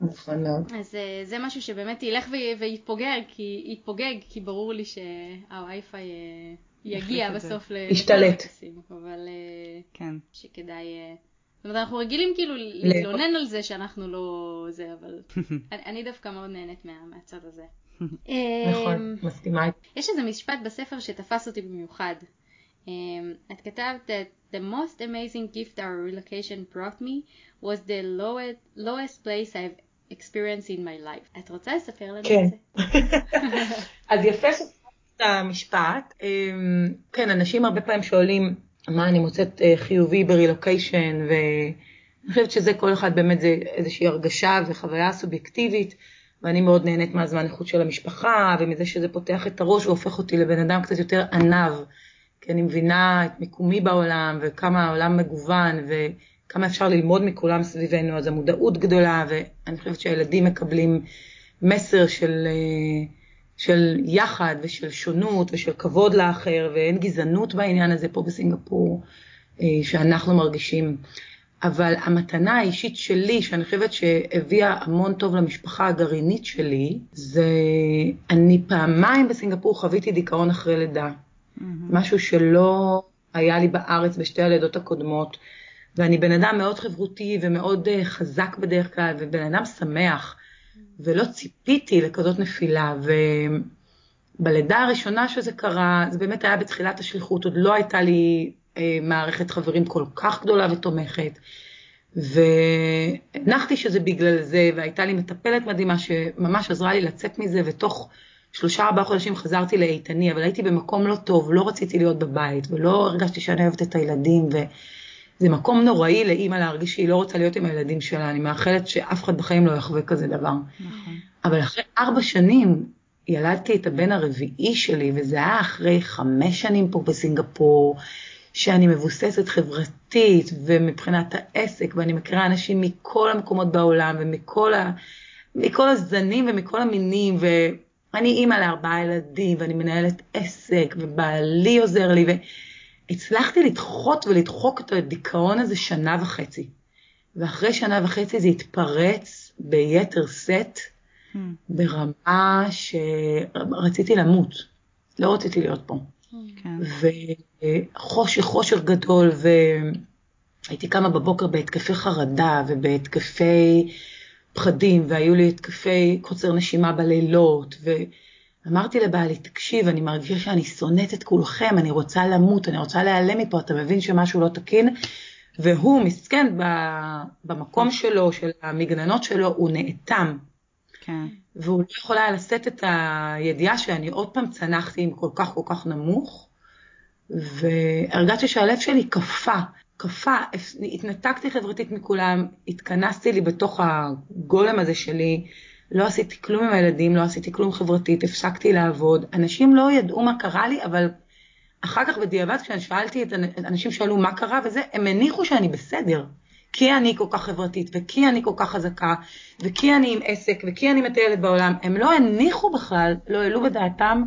נכון מאוד. אז אה, זה משהו שבאמת ילך ויתפוגג, כי, יתפוגג, כי ברור לי שהווי-פיי... יגיע בסוף להשתלט. אבל אה, כן. שכדאי... אה, זאת אומרת, אנחנו רגילים כאילו להתלונן על זה שאנחנו לא זה, אבל אני דווקא מאוד נהנית מהצד הזה. נכון, אמ, מסכימה. יש איזה משפט בספר שתפס אותי במיוחד. אמ, את כתבת The most amazing gift our relocation brought me was the lowest, lowest place I've experienced in my life. את רוצה לספר לנו כן. את זה? אז יפה המשפט. אמ, כן, אנשים הרבה פעמים שואלים מה אני מוצאת אה, חיובי ברילוקיישן, ואני חושבת שזה כל אחד באמת זה איזושהי הרגשה וחוויה סובייקטיבית, ואני מאוד נהנית מהזמן איכות של המשפחה, ומזה שזה פותח את הראש והופך אותי לבן אדם קצת יותר עניו, כי אני מבינה את מיקומי בעולם, וכמה העולם מגוון, וכמה אפשר ללמוד מכולם סביבנו, אז המודעות גדולה, ואני חושבת שהילדים מקבלים מסר של... אה, של יחד ושל שונות ושל כבוד לאחר, ואין גזענות בעניין הזה פה בסינגפור, אה, שאנחנו מרגישים. אבל המתנה האישית שלי, שאני חושבת שהביאה המון טוב למשפחה הגרעינית שלי, זה אני פעמיים בסינגפור חוויתי דיכאון אחרי לידה. Mm-hmm. משהו שלא היה לי בארץ בשתי הלידות הקודמות. ואני בן אדם מאוד חברותי ומאוד אה, חזק בדרך כלל, ובן אדם שמח. ולא ציפיתי לכזאת נפילה. ובלידה הראשונה שזה קרה, זה באמת היה בתחילת השליחות, עוד לא הייתה לי אה, מערכת חברים כל כך גדולה ותומכת. והנחתי שזה בגלל זה, והייתה לי מטפלת מדהימה שממש עזרה לי לצאת מזה, ותוך שלושה ארבעה חודשים חזרתי לאיתני, אבל הייתי במקום לא טוב, לא רציתי להיות בבית, ולא הרגשתי שאני אוהבת את הילדים, ו... זה מקום נוראי לאימא להרגיש שהיא לא רוצה להיות עם הילדים שלה, אני מאחלת שאף אחד בחיים לא יחווה כזה דבר. נכון. אבל אחרי ארבע שנים ילדתי את הבן הרביעי שלי, וזה היה אחרי חמש שנים פה בסינגפור, שאני מבוססת חברתית ומבחינת העסק, ואני מכירה אנשים מכל המקומות בעולם ומכל ה... מכל הזנים ומכל המינים, ואני אימא לארבעה ילדים, ואני מנהלת עסק, ובעלי עוזר לי, ו... הצלחתי לדחות ולדחוק את הדיכאון הזה שנה וחצי. ואחרי שנה וחצי זה התפרץ ביתר שאת, hmm. ברמה שרציתי למות. לא רציתי להיות פה. כן. וחושך, חושך גדול, והייתי קמה בבוקר בהתקפי חרדה ובהתקפי פחדים, והיו לי התקפי קוצר נשימה בלילות, ו... אמרתי לבעלי, תקשיב, אני מרגישה שאני שונאת את כולכם, אני רוצה למות, אני רוצה להיעלם מפה, אתה מבין שמשהו לא תקין? והוא מסכן במקום שלו, של המגננות שלו, הוא נאטם. כן. והוא לא יכול היה לשאת את הידיעה שאני עוד פעם צנחתי עם כל כך כל כך נמוך, והרגשתי שהלב שלי קפא, קפא, התנתקתי חברתית מכולם, התכנסתי לי בתוך הגולם הזה שלי, לא עשיתי כלום עם הילדים, לא עשיתי כלום חברתית, הפסקתי לעבוד. אנשים לא ידעו מה קרה לי, אבל אחר כך בדיעבד כשאני שאלתי את אנשים שאלו מה קרה וזה, הם הניחו שאני בסדר. כי אני כל כך חברתית, וכי אני כל כך חזקה, וכי אני עם עסק, וכי אני מטיילת בעולם, הם לא הניחו בכלל, לא העלו בדעתם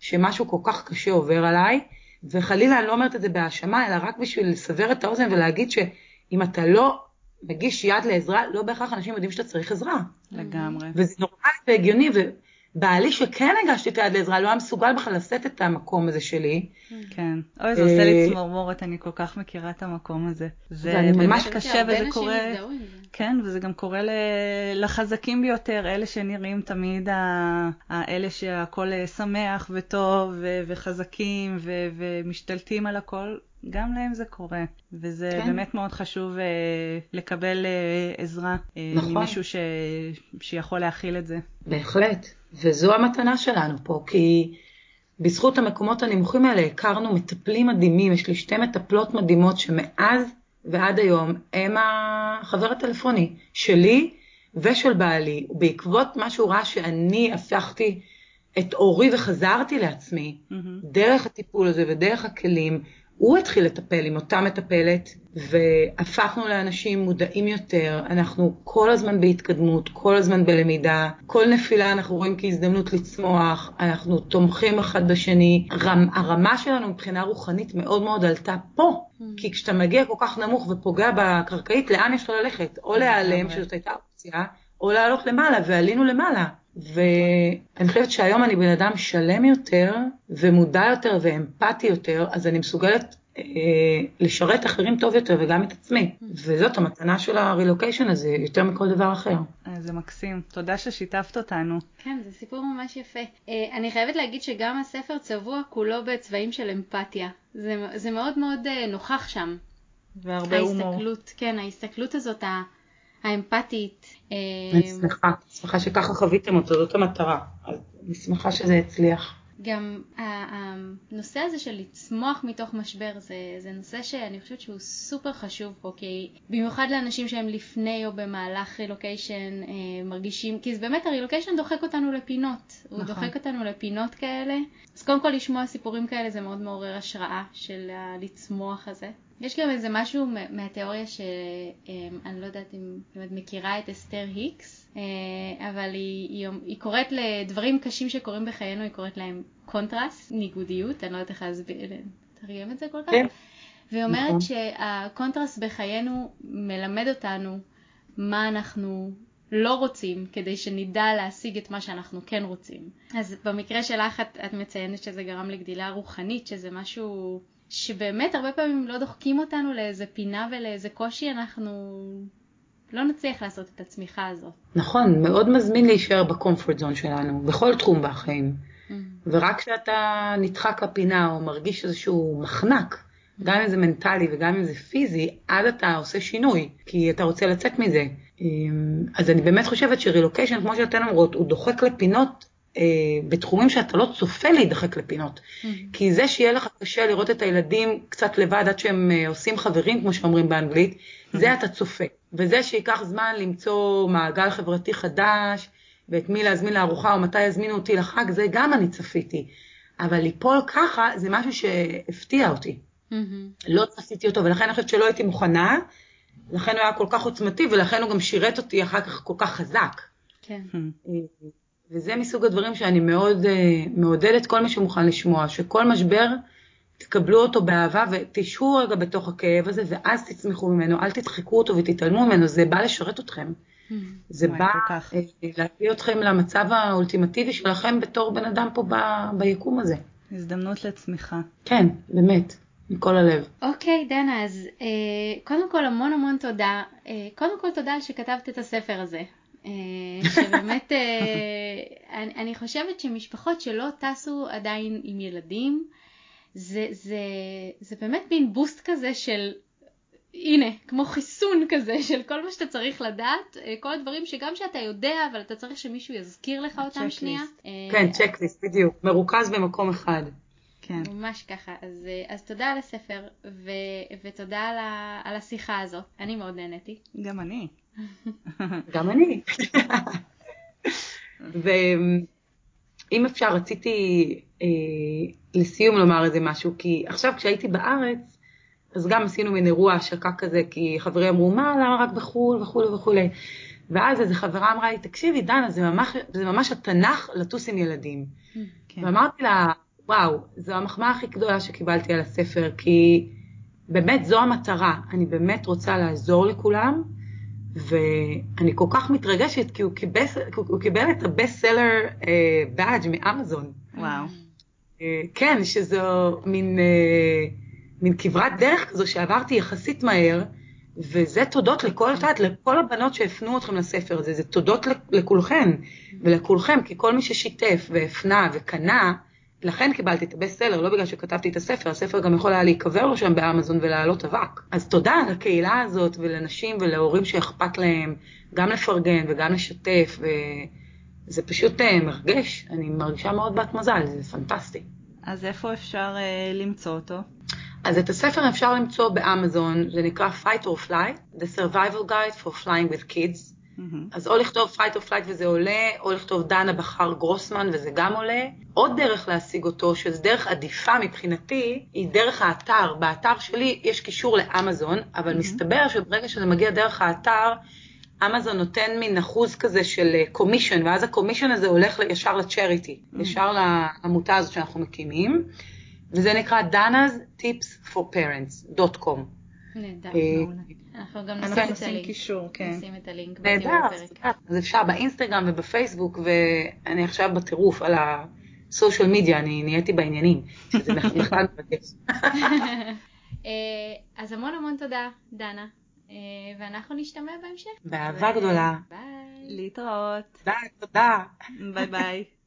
שמשהו כל כך קשה עובר עליי, וחלילה אני לא אומרת את זה בהאשמה, אלא רק בשביל לסבר את האוזן ולהגיד שאם אתה לא מגיש יד לעזרה, לא בהכרח אנשים יודעים שאתה צריך עזרה. לגמרי. וזה נורמלי והגיוני, ובעלי שכן הגשתי את היד לעזרה, לא היה מסוגל בכלל לשאת את המקום הזה שלי. כן. אוי, זה עושה לי צמרמורת, אני כל כך מכירה את המקום הזה. זה ממש קשה וזה קורה... כן, וזה גם קורה לחזקים ביותר, אלה שנראים תמיד אלה שהכל שמח וטוב וחזקים ומשתלטים על הכל. גם להם זה קורה, וזה כן. באמת מאוד חשוב uh, לקבל uh, עזרה uh, נכון. ממישהו ש... שיכול להכיל את זה. בהחלט, וזו המתנה שלנו פה, כי בזכות המקומות הנמוכים האלה הכרנו מטפלים מדהימים, יש לי שתי מטפלות מדהימות שמאז ועד היום הם החבר הטלפוני שלי ושל בעלי, ובעקבות מה שהוא ראה שאני הפכתי את אורי וחזרתי לעצמי, mm-hmm. דרך הטיפול הזה ודרך הכלים, הוא התחיל לטפל עם אותה מטפלת, והפכנו לאנשים מודעים יותר, אנחנו כל הזמן בהתקדמות, כל הזמן בלמידה, כל נפילה אנחנו רואים כהזדמנות לצמוח, אנחנו תומכים אחד בשני, הרמה שלנו מבחינה רוחנית מאוד מאוד עלתה פה, mm. כי כשאתה מגיע כל כך נמוך ופוגע בקרקעית, לאן יש לך ללכת? או להיעלם, שזאת הייתה אופציה, או לעלות למעלה, ועלינו למעלה. ואני חושבת שהיום אני בן אדם שלם יותר ומודע יותר ואמפתי יותר, אז אני מסוגלת אה, לשרת אחרים טוב יותר וגם את עצמי. וזאת המתנה של הרילוקיישן הזה, יותר מכל דבר אחר. איזה מקסים. תודה ששיתפת אותנו. כן, זה סיפור ממש יפה. אה, אני חייבת להגיד שגם הספר צבוע כולו בצבעים של אמפתיה. זה, זה מאוד מאוד אה, נוכח שם. והרבה הומור. ההסתכלות, כן, ההסתכלות הזאת האמפתית. אה, אני שמחה, שמחה שככה חוויתם אותו, זאת המטרה. אני שמחה שזה הצליח. גם הנושא הזה של לצמוח מתוך משבר זה, זה נושא שאני חושבת שהוא סופר חשוב פה, כי במיוחד לאנשים שהם לפני או במהלך רילוקיישן אה, מרגישים, כי זה באמת הרילוקיישן דוחק אותנו לפינות, נכון. הוא דוחק אותנו לפינות כאלה, אז קודם כל לשמוע סיפורים כאלה זה מאוד מעורר השראה של הלצמוח הזה. יש גם איזה משהו מהתיאוריה שאני לא יודעת אם את מכירה את אסתר היקס, אה, אבל היא, היא, היא קוראת לדברים קשים שקורים בחיינו, היא קוראת להם קונטרסט, ניגודיות, אני לא יודעת איך לתרגם את זה כל כך. כן. והיא אומרת נכון. שהקונטרסט בחיינו מלמד אותנו מה אנחנו לא רוצים, כדי שנדע להשיג את מה שאנחנו כן רוצים. אז במקרה שלך את, את מציינת שזה גרם לגדילה רוחנית, שזה משהו שבאמת הרבה פעמים לא דוחקים אותנו לאיזה פינה ולאיזה קושי, אנחנו לא נצליח לעשות את הצמיחה הזאת. נכון, מאוד מזמין להישאר בקומפורט זון שלנו, בכל תחום בחיים. Mm-hmm. ורק כשאתה נדחק לפינה או מרגיש איזשהו מחנק, mm-hmm. גם אם זה מנטלי וגם אם זה פיזי, אז אתה עושה שינוי, כי אתה רוצה לצאת מזה. אמ, אז אני באמת חושבת שרילוקיישן, כמו שאתן אומרות, הוא דוחק לפינות בתחומים שאתה לא צופה להידחק לפינות. Mm-hmm. כי זה שיהיה לך קשה לראות את הילדים קצת לבד עד שהם אה, עושים חברים, כמו שאומרים באנגלית, mm-hmm. זה אתה צופה. וזה שייקח זמן למצוא מעגל חברתי חדש, ואת מי להזמין לארוחה או מתי יזמינו אותי לחג, זה גם אני צפיתי. אבל ליפול ככה זה משהו שהפתיע אותי. Mm-hmm. לא צפיתי אותו, ולכן אני חושבת שלא הייתי מוכנה, לכן הוא היה כל כך עוצמתי, ולכן הוא גם שירת אותי אחר כך כל כך חזק. כן. אה, וזה מסוג הדברים שאני מאוד uh, מעודדת כל מי שמוכן לשמוע, שכל משבר תקבלו אותו באהבה ותשהו רגע בתוך הכאב הזה ואז תצמחו ממנו, אל תדחקו אותו ותתעלמו ממנו, זה בא לשרת אתכם. Mm, זה בא uh, להביא אתכם למצב האולטימטיבי שלכם בתור בן אדם פה ב- ביקום הזה. הזדמנות לצמיחה. כן, באמת. מכל הלב. אוקיי, okay, דנה, אז אה, קודם כל המון המון תודה. אה, קודם כל תודה על שכתבת את הספר הזה. אה, שבאמת, אה, אני, אני חושבת שמשפחות שלא טסו עדיין עם ילדים, זה, זה, זה באמת מין בוסט כזה של, הנה, כמו חיסון כזה של כל מה שאתה צריך לדעת, אה, כל הדברים שגם שאתה יודע, אבל אתה צריך שמישהו יזכיר לך אותם שנייה. כן, צ'קליסט, בדיוק, מרוכז במקום אחד. כן. ממש ככה. אז, אז תודה על הספר, ו, ותודה על, ה, על השיחה הזאת. אני מאוד נהניתי. גם אני. גם אני. ואם אפשר, רציתי אה, לסיום לומר איזה משהו, כי עכשיו כשהייתי בארץ, אז גם עשינו מין אירוע השקה כזה, כי חברים אמרו, מה, למה רק בחו"ל וכולי וכולי. ואז איזו חברה אמרה לי, תקשיבי, דנה, זה ממש, זה ממש התנ"ך לטוס עם ילדים. כן. ואמרתי לה, וואו, זו המחמאה הכי גדולה שקיבלתי על הספר, כי באמת זו המטרה. אני באמת רוצה לעזור לכולם, ואני כל כך מתרגשת, כי הוא קיבל, הוא קיבל את הבסט סלר באג' מאמזון. וואו. Uh, כן, שזו מין, uh, מין כברת דרך כזו שעברתי יחסית מהר, וזה תודות לכל, את לכל הבנות שהפנו אתכם לספר הזה, זה תודות לכולכן ולכולכם, כי כל מי ששיתף והפנה וקנה, לכן קיבלתי את הבסט סלר, לא בגלל שכתבתי את הספר, הספר גם יכול היה להיקבר לו שם באמזון ולעלות אבק. אז תודה לקהילה הזאת ולנשים ולהורים שאכפת להם גם לפרגן וגם לשתף, וזה פשוט אה, מרגש, אני מרגישה מאוד בת מזל, זה פנטסטי. אז איפה אפשר uh, למצוא אותו? אז את הספר אפשר למצוא באמזון, זה נקרא Fight or Fly, The Survival Guide for Flying with Kids. Mm-hmm. אז או לכתוב fight or flight וזה עולה, או לכתוב דנה בחר גרוסמן וזה גם עולה. עוד דרך להשיג אותו, שזו דרך עדיפה מבחינתי, היא דרך האתר. באתר שלי יש קישור לאמזון, אבל mm-hmm. מסתבר שברגע שזה מגיע דרך האתר, אמזון נותן מין אחוז כזה של קומישן, ואז הקומישן הזה הולך ישר לצ'ריטי, mm-hmm. ישר לעמותה הזאת שאנחנו מקימים, וזה נקרא Dana's Tips for Parents.com. נהדר, אה, מעולה. אנחנו גם נשים את הלינק. קישור, כן. נשים את הלינק הפרק. אז אפשר באינסטגרם ובפייסבוק, ואני עכשיו בטירוף על ה social media, אני נהייתי בעניינים, שזה בכלל מבקש. אה, אז המון המון תודה, דנה. אה, ואנחנו נשתמע בהמשך. באהבה גדולה. ביי. להתראות. תודה, תודה. ביי ביי.